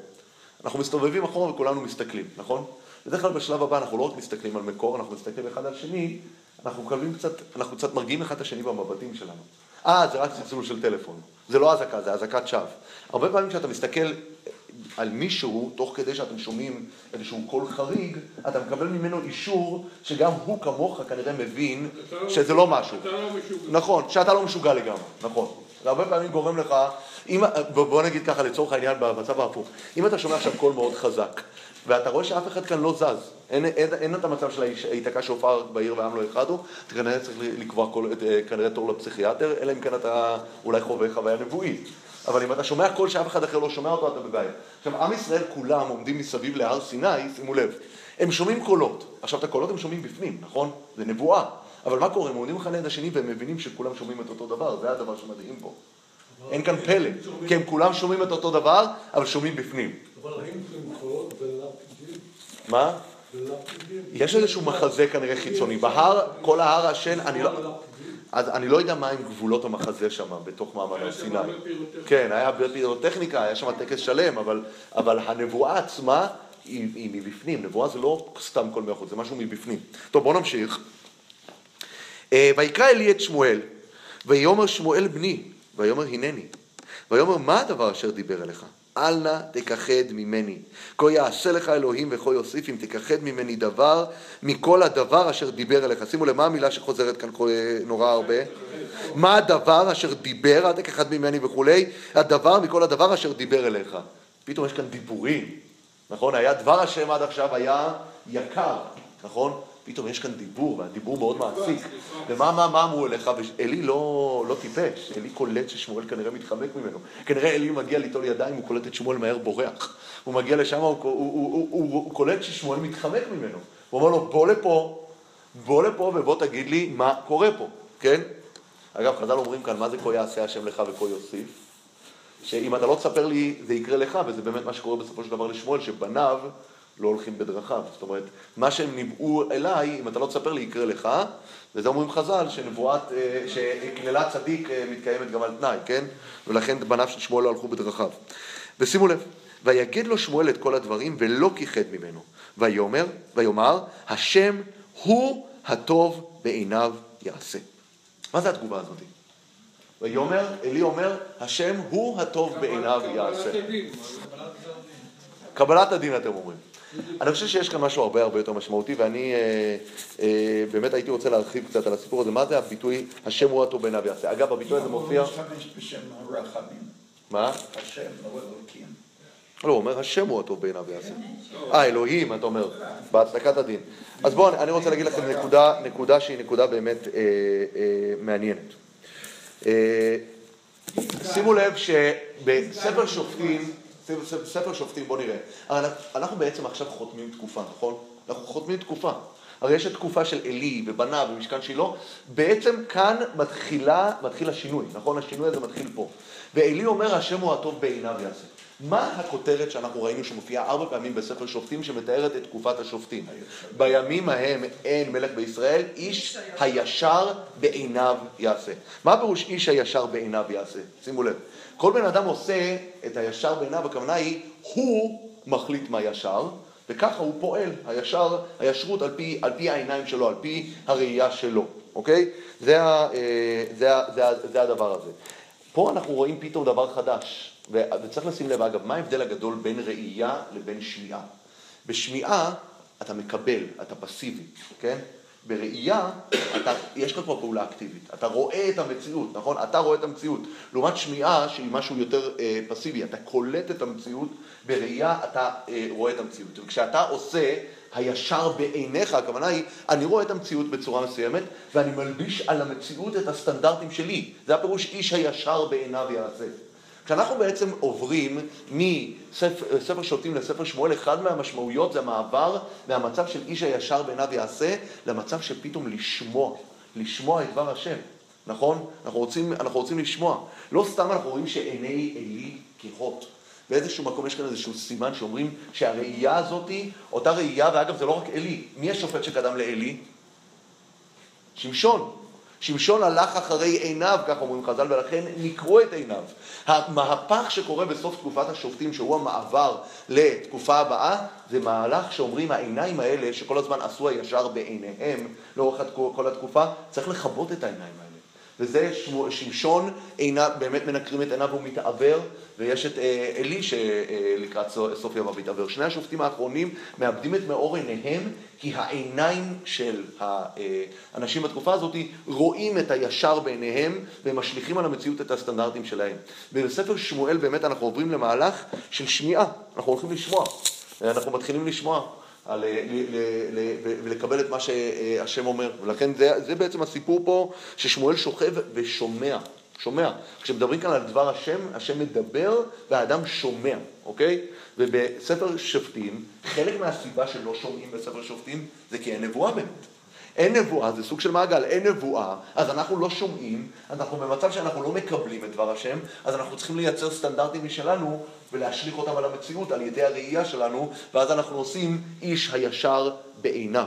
אנחנו מסתובבים אחורה וכולנו מסתכלים, נכון? בדרך כלל בשלב הבא אנחנו לא רק מסתכלים על מקור, אנחנו מסתכלים אחד על שני, אנחנו מקבלים קצת, אנחנו קצת מרגיעים אחד את השני במבטים שלנו. אה, זה רק צלצול של טלפון. זה לא אזעקה, זה אזעקת שווא. הרבה פעמים כשאתה מסתכל על מישהו, תוך כדי שאתם שומעים איזשהו קול חריג, אתה מקבל ממנו אישור שגם הוא כמוך כנראה מבין שזה לא משהו. אתה לא משוגע. נכון, שאתה לא משוגע לגמרי, נכון. זה הרבה פעמים גורם לך, אם, בוא נגיד ככה לצורך העניין במצב ההפוך, אם אתה שומע עכשיו קול מאוד חזק, ואתה רואה שאף אחד כאן לא זז, אין, אין, אין את המצב של היתקע שופר בעיר ועם לא יכחדו, אתה כנראה צריך לקבוע כל, אה, כנראה תור לפסיכיאטר, אלא אם כן אתה אולי חווה חוויה נבואית. אבל אם אתה שומע קול שאף אחד אחר לא שומע אותו, אתה בבעיה. עכשיו, עם ישראל כולם עומדים מסביב להר סיני, שימו לב, הם שומעים קולות. עכשיו, את הקולות הם שומעים בפנים, נכון? זה נבואה. אבל מה קורה? הם עומדים אחד ליד השני והם מבינים שכולם שומעים את אותו דבר, זה הדבר שמדהים פה. אין כאן פלא, כי הם כולם שומעים את אותו דבר, אבל שומעים בפנים. אבל האם זה קולות ולפידים? מה? יש איזשהו מחזה כנראה חיצוני. בהר, כל ההר השן, אני לא... אז אני לא יודע מה עם גבולות המחזה שם, בתוך מעמד הר סיני. כן, היה פירוטכניקה, היה שם טקס שלם, אבל, אבל הנבואה עצמה היא, היא מבפנים. נבואה זה לא סתם קול מהחוץ, זה משהו מבפנים. טוב, בואו נמשיך. אה, ויקרא אלי את שמואל, ויאמר שמואל בני, ויאמר הנני. ויאמר מה הדבר אשר דיבר אליך? אל נא תכחד ממני. כה יעשה לך אלוהים וכה יוסיף אם תכחד ממני דבר מכל הדבר אשר דיבר אליך. שימו לב, מה המילה שחוזרת כאן נורא הרבה? מה הדבר אשר דיבר, אל תכחד ממני וכולי, הדבר מכל הדבר אשר דיבר אליך. פתאום יש כאן דיבורים, נכון? היה דבר השם עד עכשיו היה יקר, נכון? פתאום יש כאן דיבור, והדיבור מאוד מעסיק. ומה מה, מה אמרו אליך? ועלי לא, לא טיפש, עלי קולט ששמואל כנראה מתחמק ממנו. כנראה עלי מגיע ליטול ידיים, הוא קולט את שמואל מהר בורח. הוא מגיע לשם, הוא, הוא, הוא, הוא, הוא, הוא קולט ששמואל מתחמק ממנו. הוא אומר לו, בוא לפה, בוא לפה ובוא תגיד לי מה קורה פה, כן? אגב, חז"ל אומרים כאן, מה זה כה יעשה השם לך וכה יוסיף? שאם אתה לא תספר לי, זה יקרה לך, וזה באמת מה שקורה בסופו של דבר לשמואל, שבניו לא הולכים בדרכיו. זאת אומרת, מה שהם ניבאו אליי, אם אתה לא תספר לי, יקרה לך, וזה אומרים חז"ל, שנבואת, אה, שקללת צדיק אה, מתקיימת גם על תנאי, כן? ולכן בניו של שמואל לא הלכו בדרכיו. ושימו לב, ויגד לו שמואל את כל הדברים, ולא כיחד ממנו. ויאמר, ויאמר, השם הוא הטוב בעיניו יעשה. מה זה התגובה הזאת? ויאמר, אלי אומר, השם הוא הטוב בעיניו יעשה. קבלת הדין אתם אומרים. אני חושב שיש כאן משהו הרבה הרבה יותר משמעותי, ואני אה, אה, באמת הייתי רוצה להרחיב קצת על הסיפור הזה. מה זה הביטוי, השם הוא הטוב בעיניו יעשה? אגב, הביטוי הזה מופיע... הוא משתמש בשם הרחמים. מה? השם, לא אלוקים. לא, הוא אומר, השם הוא הטוב בעיניו יעשה. אה, אלוהים, אתה אומר, בהצדקת הדין. אז בואו, אני- אני רוצה להגיד לכם נקודה, נקודה שהיא נקודה באמת אה, אה, מעניינת. אה, שימו לב שבספר שופטים, ספר- שופטים, בואו נראה, אנחנו- בעצם עכשיו חותמים תקופה, נכון? אנחנו חותמים תקופה. הרי יש התקופה של עלי ובניו ומשכן שילה, בעצם כאן מתחילה, מתחיל השינוי, נכון? השינוי הזה מתחיל פה. ועלי אומר, השם הוא הטוב בעיניו יעשה. מה הכותרת שאנחנו ראינו שמופיעה ארבע פעמים בספר שופטים שמתארת את תקופת השופטים? בימים ההם אין מלך בישראל, איש הישר בעיניו יעשה. מה הפירוש איש הישר בעיניו יעשה? שימו לב. כל בן אדם עושה את הישר בעיניו, הכוונה היא, הוא מחליט מה ישר, וככה הוא פועל, הישר, הישרות על פי, על פי העיניים שלו, על פי הראייה שלו, אוקיי? זה, ה, אה, זה, ה, זה, ה, זה הדבר הזה. פה אנחנו רואים פתאום דבר חדש, וצריך לשים לב, אגב, מה ההבדל הגדול בין ראייה לבין שמיעה? בשמיעה אתה מקבל, אתה פסיבי, כן? בראייה, אתה, יש לך כבר פעולה אקטיבית, אתה רואה את המציאות, נכון? אתה רואה את המציאות. לעומת שמיעה, שהיא משהו יותר אה, פסיבי, אתה קולט את המציאות, בראייה אתה אה, רואה את המציאות. וכשאתה עושה הישר בעיניך, הכוונה היא, אני רואה את המציאות בצורה מסוימת, ואני מלביש על המציאות את הסטנדרטים שלי. זה הפירוש איש הישר בעיניו יעשה. כשאנחנו בעצם עוברים מספר שופטים לספר שמואל, אחד מהמשמעויות זה המעבר מהמצב של איש הישר בעיניו יעשה, למצב של פתאום לשמוע, לשמוע את דבר השם, נכון? אנחנו רוצים, אנחנו רוצים לשמוע. לא סתם אנחנו רואים שעיני עלי כהות. באיזשהו מקום יש כאן איזשהו סימן שאומרים שהראייה הזאתי, אותה ראייה, ואגב זה לא רק עלי, מי השופט שקדם לעלי? שמשון. שמשון הלך אחרי עיניו, כך אומרים חז"ל, ולכן נקרו את עיניו. המהפך שקורה בסוף תקופת השופטים, שהוא המעבר לתקופה הבאה, זה מהלך שאומרים העיניים האלה, שכל הזמן עשו הישר בעיניהם לאורך כל התקופה, צריך לכבות את העיניים האלה. וזה שמשון עיניו, באמת מנקרים את עיניו והוא מתעוור, ויש את אה, שלקראת סוף ימיו מתעוור. שני השופטים האחרונים מאבדים את מאור עיניהם, כי העיניים של האנשים בתקופה הזאת רואים את הישר בעיניהם ומשליכים על המציאות את הסטנדרטים שלהם. ובספר שמואל באמת אנחנו עוברים למהלך של שמיעה, אנחנו הולכים לשמוע, אנחנו מתחילים לשמוע. על, ל, ל, ל, ולקבל את מה שהשם אומר. ולכן זה, זה בעצם הסיפור פה, ששמואל שוכב ושומע. שומע. כשמדברים כאן על דבר השם, השם מדבר והאדם שומע, אוקיי? ובספר שופטים, חלק מהסיבה שלא שומעים בספר שופטים זה כי אין נבואה באמת. אין נבואה, זה סוג של מעגל, אין נבואה, אז אנחנו לא שומעים, אנחנו במצב שאנחנו לא מקבלים את דבר השם, אז אנחנו צריכים לייצר סטנדרטים משלנו ולהשליך אותם על המציאות על ידי הראייה שלנו, ואז אנחנו עושים איש הישר בעיניו.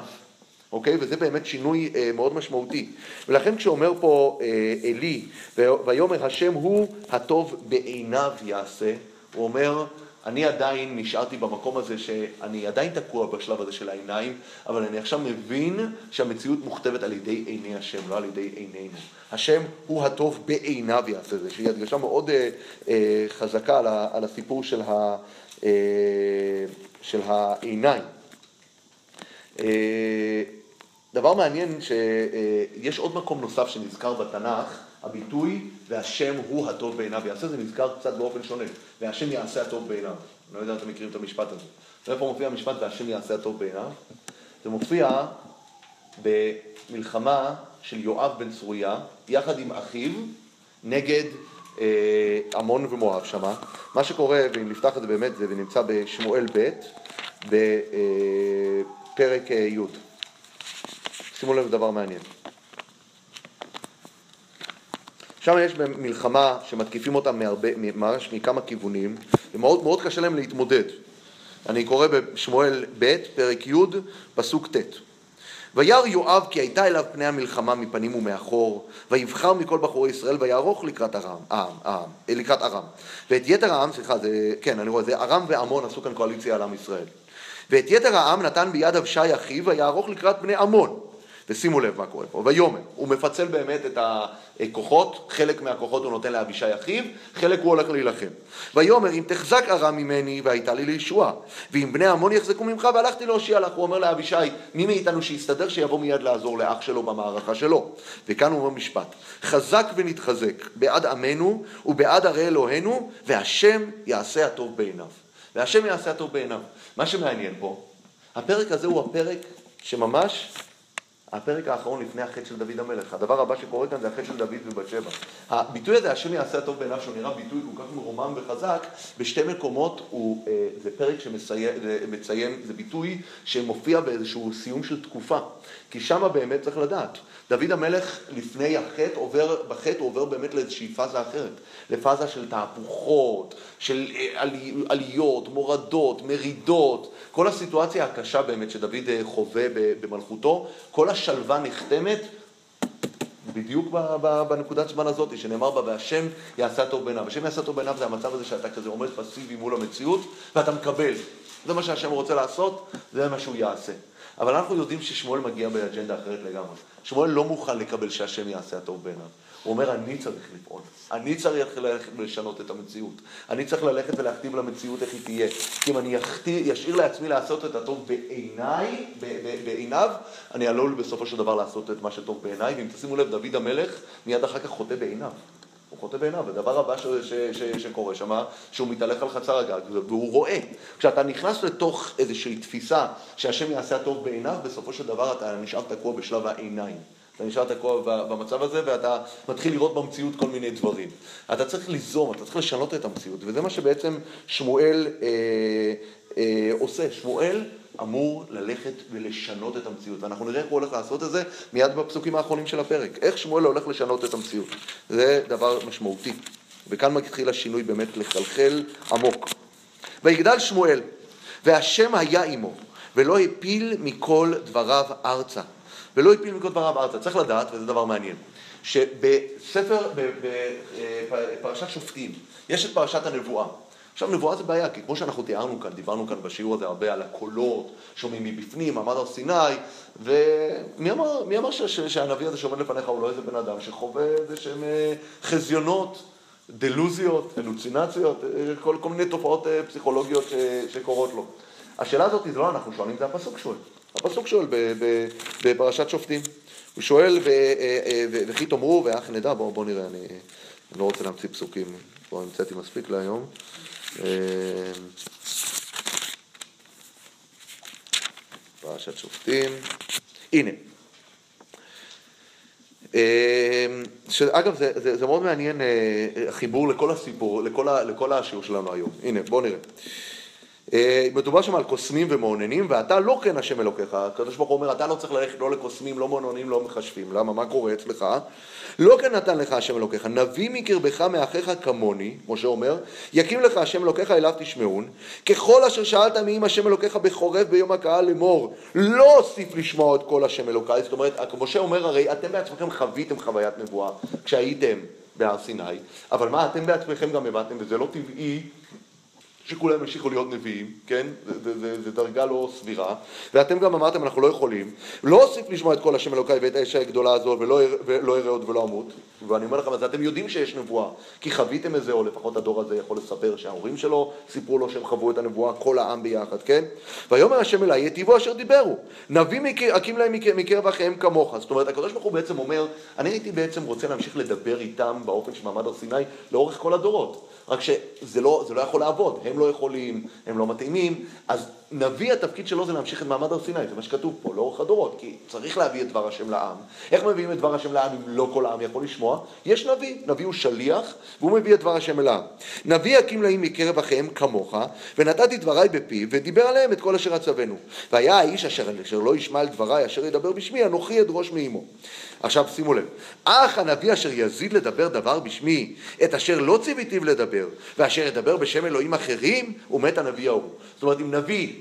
אוקיי? וזה באמת שינוי אה, מאוד משמעותי. ולכן כשאומר פה אה, עלי, ויאמר השם הוא הטוב בעיניו יעשה, הוא אומר, אני עדיין נשארתי במקום הזה שאני עדיין תקוע בשלב הזה של העיניים, אבל אני עכשיו מבין שהמציאות מוכתבת על ידי עיני השם, לא על ידי עינינו. השם הוא הטוב בעיניו יעשה זה, שהיא הדגשה מאוד אה, אה, חזקה על, ה, על הסיפור של, ה, אה, של העיניים. אה, דבר מעניין שיש עוד מקום נוסף שנזכר בתנ"ך, הביטוי והשם הוא הטוב בעיניו יעשה, זה נזכר קצת באופן שונה, והשם יעשה הטוב בעיניו. אני לא יודע אם אתם מכירים את המשפט הזה. ואיפה מופיע המשפט והשם יעשה הטוב בעיניו? זה מופיע במלחמה של יואב בן צרויה, יחד עם אחיו, נגד אה, עמון ומואב שמה. מה שקורה, ואם נפתח את זה באמת, זה נמצא בשמואל ב', בפרק אה, י'. שימו לב לדבר מעניין. שם יש מלחמה שמתקיפים אותם מהרבה, ממש מכמה כיוונים, ומאוד מאוד קשה להם להתמודד. אני קורא בשמואל ב', פרק י', פסוק ט'. וירא יואב כי הייתה אליו פני המלחמה מפנים ומאחור, ויבחר מכל בחורי ישראל ויערוך לקראת ארם, ארם, ארם, לקראת ארם. ואת יתר העם, סליחה, זה, כן, אני רואה, זה ארם ועמון עשו כאן קואליציה על עם ישראל. ואת יתר העם נתן ביד אבשי אחיו ויערוך לקראת בני עמון. ושימו לב מה קורה פה, ויאמר, הוא מפצל באמת את הכוחות, חלק מהכוחות הוא נותן לאבישי אחיו, חלק הוא הולך להילחם. ויאמר, אם תחזק ארם ממני והייתה לי לישועה, ואם בני עמון יחזקו ממך והלכתי להושיע לך, הוא אומר לאבישי, מי מאיתנו שיסתדר שיבוא מיד לעזור לאח שלו במערכה שלו. וכאן הוא אומר משפט, חזק ונתחזק בעד עמנו ובעד ערי אלוהינו, והשם יעשה הטוב בעיניו. והשם יעשה הטוב בעיניו. מה שמעניין פה, הפרק הזה הוא הפרק שממש הפרק האחרון לפני החטא של דוד המלך. הדבר הבא שקורה כאן זה החטא של דוד ובת שבע. הביטוי הזה, השם יעשה הטוב בעיניו, שהוא נראה ביטוי כל כך מרומם וחזק, בשתי מקומות הוא, אה, זה פרק שמציין, זה ביטוי שמופיע באיזשהו סיום של תקופה. כי שם באמת צריך לדעת. דוד המלך לפני החטא עובר, בחטא הוא עובר באמת לאיזושהי פאזה אחרת. לפאזה של תהפוכות, של אה, עלי, עליות, מורדות, מרידות. כל הסיטואציה הקשה באמת שדוד אה, חווה במלכותו, כל השלווה נחתמת בדיוק בנקודת זמן הזאת, שנאמר בה, והשם יעשה טוב בעיניו. השם יעשה טוב בעיניו זה המצב הזה שאתה כזה עומד פסיבי מול המציאות, ואתה מקבל. זה מה שהשם רוצה לעשות, זה מה שהוא יעשה. אבל אנחנו יודעים ששמואל מגיע באג'נדה אחרת לגמרי. שמואל לא מוכן לקבל שהשם יעשה הטוב בעיניו. הוא אומר, אני צריך לפעול. אני צריך ללכת ולשנות את המציאות. אני צריך ללכת ולהכתיב למציאות איך היא תהיה. כי אם אני ישאיר לעצמי לעשות את הטוב בעיניי, בעיניו, אני עלול בסופו של דבר לעשות את מה שטוב בעיניי. ואם תשימו לב, דוד המלך מיד אחר כך חוטא בעיניו. הוא חוטא בעיניו, הדבר הבא ש, ש, ש, שקורה שם, שהוא מתהלך על חצר הגג, והוא רואה. כשאתה נכנס לתוך איזושהי תפיסה שהשם יעשה הטוב בעיניו, בסופו של דבר אתה נשאר תקוע בשלב העיניים. אתה נשאר תקוע במצב הזה ואתה מתחיל לראות במציאות כל מיני דברים. אתה צריך ליזום, אתה צריך לשנות את המציאות, וזה מה שבעצם שמואל אה, אה, עושה. שמואל אמור ללכת ולשנות את המציאות, ואנחנו נראה איך הוא הולך לעשות את זה מיד בפסוקים האחרונים של הפרק. איך שמואל הולך לשנות את המציאות. זה דבר משמעותי. וכאן מתחיל השינוי באמת לחלחל עמוק. ויגדל שמואל, והשם היה עמו, ולא הפיל מכל דבריו ארצה. ולא הפיל מכל דבריו ארצה. צריך לדעת, וזה דבר מעניין, שבספר, בפרשת שופטים, יש את פרשת הנבואה. עכשיו נבואה זה בעיה, כי כמו שאנחנו תיארנו כאן, דיברנו כאן בשיעור הזה הרבה על הקולות, שומעים מבפנים, מעמד הר סיני, ומי אמר, מי אמר ש, ש, שהנביא הזה שעומד לפניך הוא לא איזה בן אדם שחווה איזה שהם אה, חזיונות, דלוזיות, הלוצינציות, אה, כל, כל מיני תופעות אה, פסיכולוגיות ש, שקורות לו. השאלה הזאת זה לא אנחנו שואלים, זה הפסוק שואל. הפסוק שואל בפרשת שופטים. הוא שואל, וכי תאמרו ואך נדע, בואו בוא נראה, אני, אני לא רוצה להמציא פסוקים, כבר המצאתי מספיק להיום. פרשת שופטים. הנה. אגב, זה, זה, זה מאוד מעניין החיבור לכל הסיפור, לכל, ה, לכל השיעור שלנו היום. הנה, בואו נראה. מדובר שם על קוסמים ומאוננים, ואתה לא כן השם אלוקיך. הקדוש ברוך הוא אומר, אתה לא צריך ללכת לא לקוסמים, לא מאוננים, לא מחשבים. למה? מה קורה אצלך? לא כן נתן לך השם אלוקיך. נביא מקרבך מאחיך כמוני, משה אומר, יקים לך השם אלוקיך אליו תשמעון. ככל אשר שאלת מי אם השם אלוקיך בחורף ביום הקהל לאמור, לא אוסיף לשמוע את כל השם אלוקיי. זאת אומרת, משה אומר, הרי אתם בעצמכם חוויתם חוויית נבואה כשהייתם בהר סיני, אבל מה, אתם בעצמכם גם הבנתם, וזה לא טבעי שכולם ימשיכו להיות נביאים, כן? זו דרגה לא סבירה. ואתם גם אמרתם, אנחנו לא יכולים. לא אוסיף לשמוע את כל השם אלוקיי ואת האש הגדולה הזו, ולא לא אראה עוד ולא אמות. ואני אומר לכם, אז אתם יודעים שיש נבואה, כי חוויתם את זה, או לפחות הדור הזה יכול לספר שההורים שלו סיפרו לו שהם חוו את הנבואה, כל העם ביחד, כן? ויאמר השם אליי, יטיבו אשר דיברו. נביא אקים להם מקרב אחיהם כמוך. זאת אומרת, הקדוש ברוך הוא בעצם אומר, אני הייתי בעצם רוצה להמשיך לדבר איתם באופן שמעמד הר סיני לאורך כל הדורות. רק שזה לא, לא יכול לעבוד, הם לא יכולים, הם לא מתאימים, אז נביא התפקיד שלו זה להמשיך את מעמד הר סיני, זה מה שכתוב פה, לאורך הדורות, כי צריך להביא את דבר השם לעם. איך מביאים את דבר השם לעם אם לא כל העם יכול לשמוע? יש נביא, נביא הוא שליח, והוא מביא את דבר השם אל העם. נביא יקים להם מקרב אחיהם כמוך, ונתתי דבריי בפיו, ודיבר עליהם את כל אשר אצוונו. והיה האיש אשר, אשר לא ישמע על דבריי, אשר ידבר בשמי, אנוכי אדרוש מאמו. עכשיו שימו לב, אך הנביא אשר יזיד לדבר דבר בשמי, את אשר לא ציוויתיו לדבר, ואשר ידבר בשם אלוהים אחרים, הוא מת הנביא ההוא. זאת אומרת, אם נביא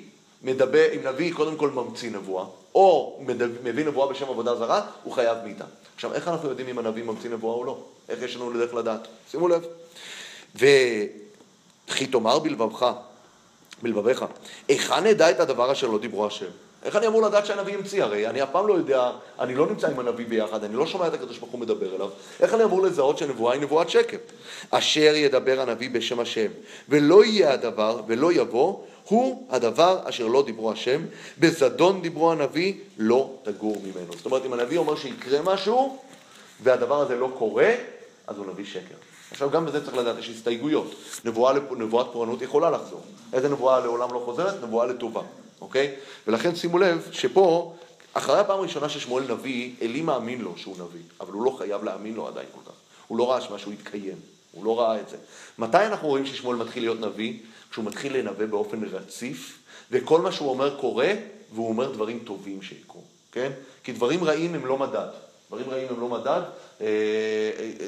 מדבר, אם נביא קודם כל ממציא נבואה, או מביא נבואה בשם עבודה זרה, הוא חייב מיתה. עכשיו, איך אנחנו יודעים אם הנביא ממציא נבואה או לא? איך יש לנו לדרך לדעת? שימו לב. וכי תאמר בלבבך, בלבביך, היכן נדע את הדבר אשר לא דיברו השם? איך אני אמור לדעת שהנביא המציא? הרי אני אף פעם לא יודע, אני לא נמצא עם הנביא ביחד, אני לא שומע את הקדוש ברוך הוא מדבר אליו. איך אני אמור לזהות שנבואה היא נבואת שקר? אשר ידבר הנביא בשם השם, ולא יהיה הדבר ולא יבוא, הוא הדבר אשר לא דיברו השם, בזדון דיברו הנביא, לא תגור ממנו. זאת אומרת, אם הנביא אומר שיקרה משהו, והדבר הזה לא קורה, אז הוא נביא שקר. עכשיו גם בזה צריך לדעת, יש הסתייגויות. נבואה, נבואת פורענות יכולה לחזור. איזה נבואה לעולם לא חוזרת? נבואה לטובה. אוקיי? ולכן שימו לב שפה, אחרי הפעם הראשונה ששמואל נביא, אלי מאמין לו שהוא נביא, אבל הוא לא חייב להאמין לו עדיין כל כך. הוא לא ראה שמשהו יתקיים, הוא לא ראה את זה. מתי אנחנו רואים ששמואל מתחיל להיות נביא? כשהוא מתחיל לנבא באופן רציף, וכל מה שהוא אומר קורה, והוא אומר דברים טובים שיקרו, כן? כי דברים רעים הם לא מדד. דברים רעים הם לא מדד, אה,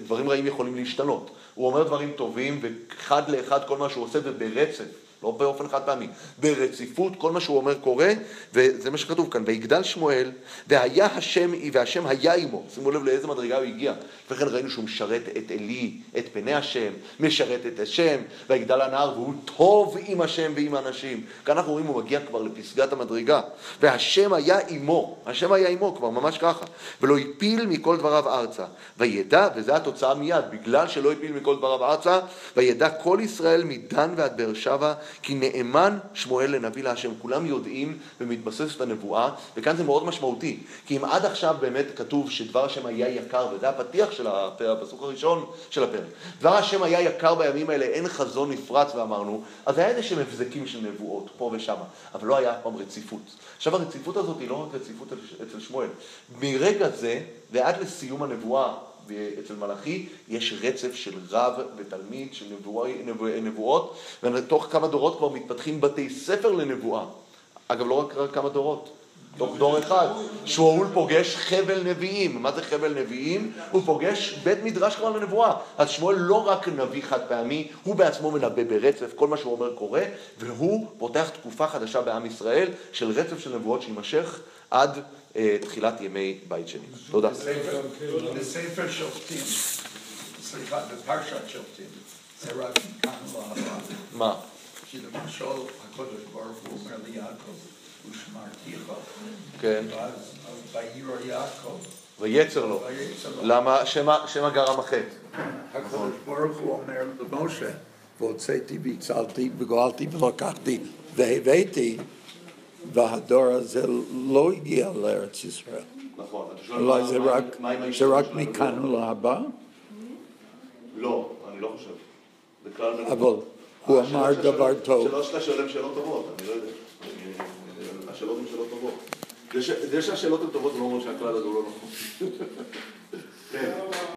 דברים רעים יכולים להשתנות. הוא אומר דברים טובים, ואחד לאחד כל מה שהוא עושה זה ברצף. לא באופן חד פעמי, ברציפות, כל מה שהוא אומר קורה, וזה מה שכתוב כאן, ויגדל שמואל, והיה השם, והשם היה עמו, שימו לב לאיזה מדרגה הוא הגיע, וכן ראינו שהוא משרת את עלי, את פני השם, משרת את השם, ויגדל הנהר, והוא טוב עם השם ועם האנשים. כאן אנחנו רואים, הוא מגיע כבר לפסגת המדרגה, והשם היה עמו, השם היה עמו כבר, ממש ככה, ולא הפיל מכל דבריו ארצה, וידע, וזו התוצאה מיד, בגלל שלא הפיל מכל דבריו ארצה, וידע כל ישראל מדן ועד באר שבע, כי נאמן שמואל לנביא להשם. כולם יודעים ומתבססת הנבואה, וכאן זה מאוד משמעותי, כי אם עד עכשיו באמת כתוב שדבר השם היה יקר, וזה הפתיח של הפסוק הראשון של הפרק, דבר השם היה יקר בימים האלה, אין חזון נפרץ ואמרנו, אז היה איזה שהם הבזקים של נבואות, פה ושמה, אבל לא היה אף פעם רציפות. עכשיו הרציפות הזאת היא לא רק רציפות אצל שמואל, מרגע זה ועד לסיום הנבואה אצל מלאכי יש רצף של רב ותלמיד, של נבואי, נבוא, נבואות, ותוך כמה דורות כבר מתפתחים בתי ספר לנבואה. אגב, לא רק, כמה דורות, תוך דור אחד. שאול פוגש חבל נביאים. מה זה חבל נביאים? הוא פוגש בית מדרש כבר לנבואה. אז שמואל לא רק נביא חד פעמי, הוא בעצמו מנבא ברצף, כל מה שהוא אומר קורה, והוא פותח תקופה חדשה בעם ישראל של רצף של נבואות שיימשך עד תחילת ימי בית שני. תודה. בספר שופטים, סליחה, בפרשת שופטים, זה רק מכאן להבא. מה? שלמשל הקדוש ברוך הוא אומר ליעקב, ושמרתיך, כן. ואז וירא יעקב, ויצר לו. למה? שמא גרם החטא. הקדוש ברוך הוא אומר למשה, והוצאתי והצלתי וגואלתי ולקחתי והבאתי, והדור הזה לא הגיע לארץ ישראל. נכון. אתה שואל אולי זה רק, של הנבואה? מכאן ולהבא, לא, אני לא חושב. זה בנבואה. אבל הוא השאלות אמר דבר טוב. השאלות שאתה שואל הן שאלות טובות, אני לא יודע. אני- השאלות הן שאלות טובות. זה זה שהשאלות הן טובות זה לא אומר שהכלל הזה הוא לא נכון. כן.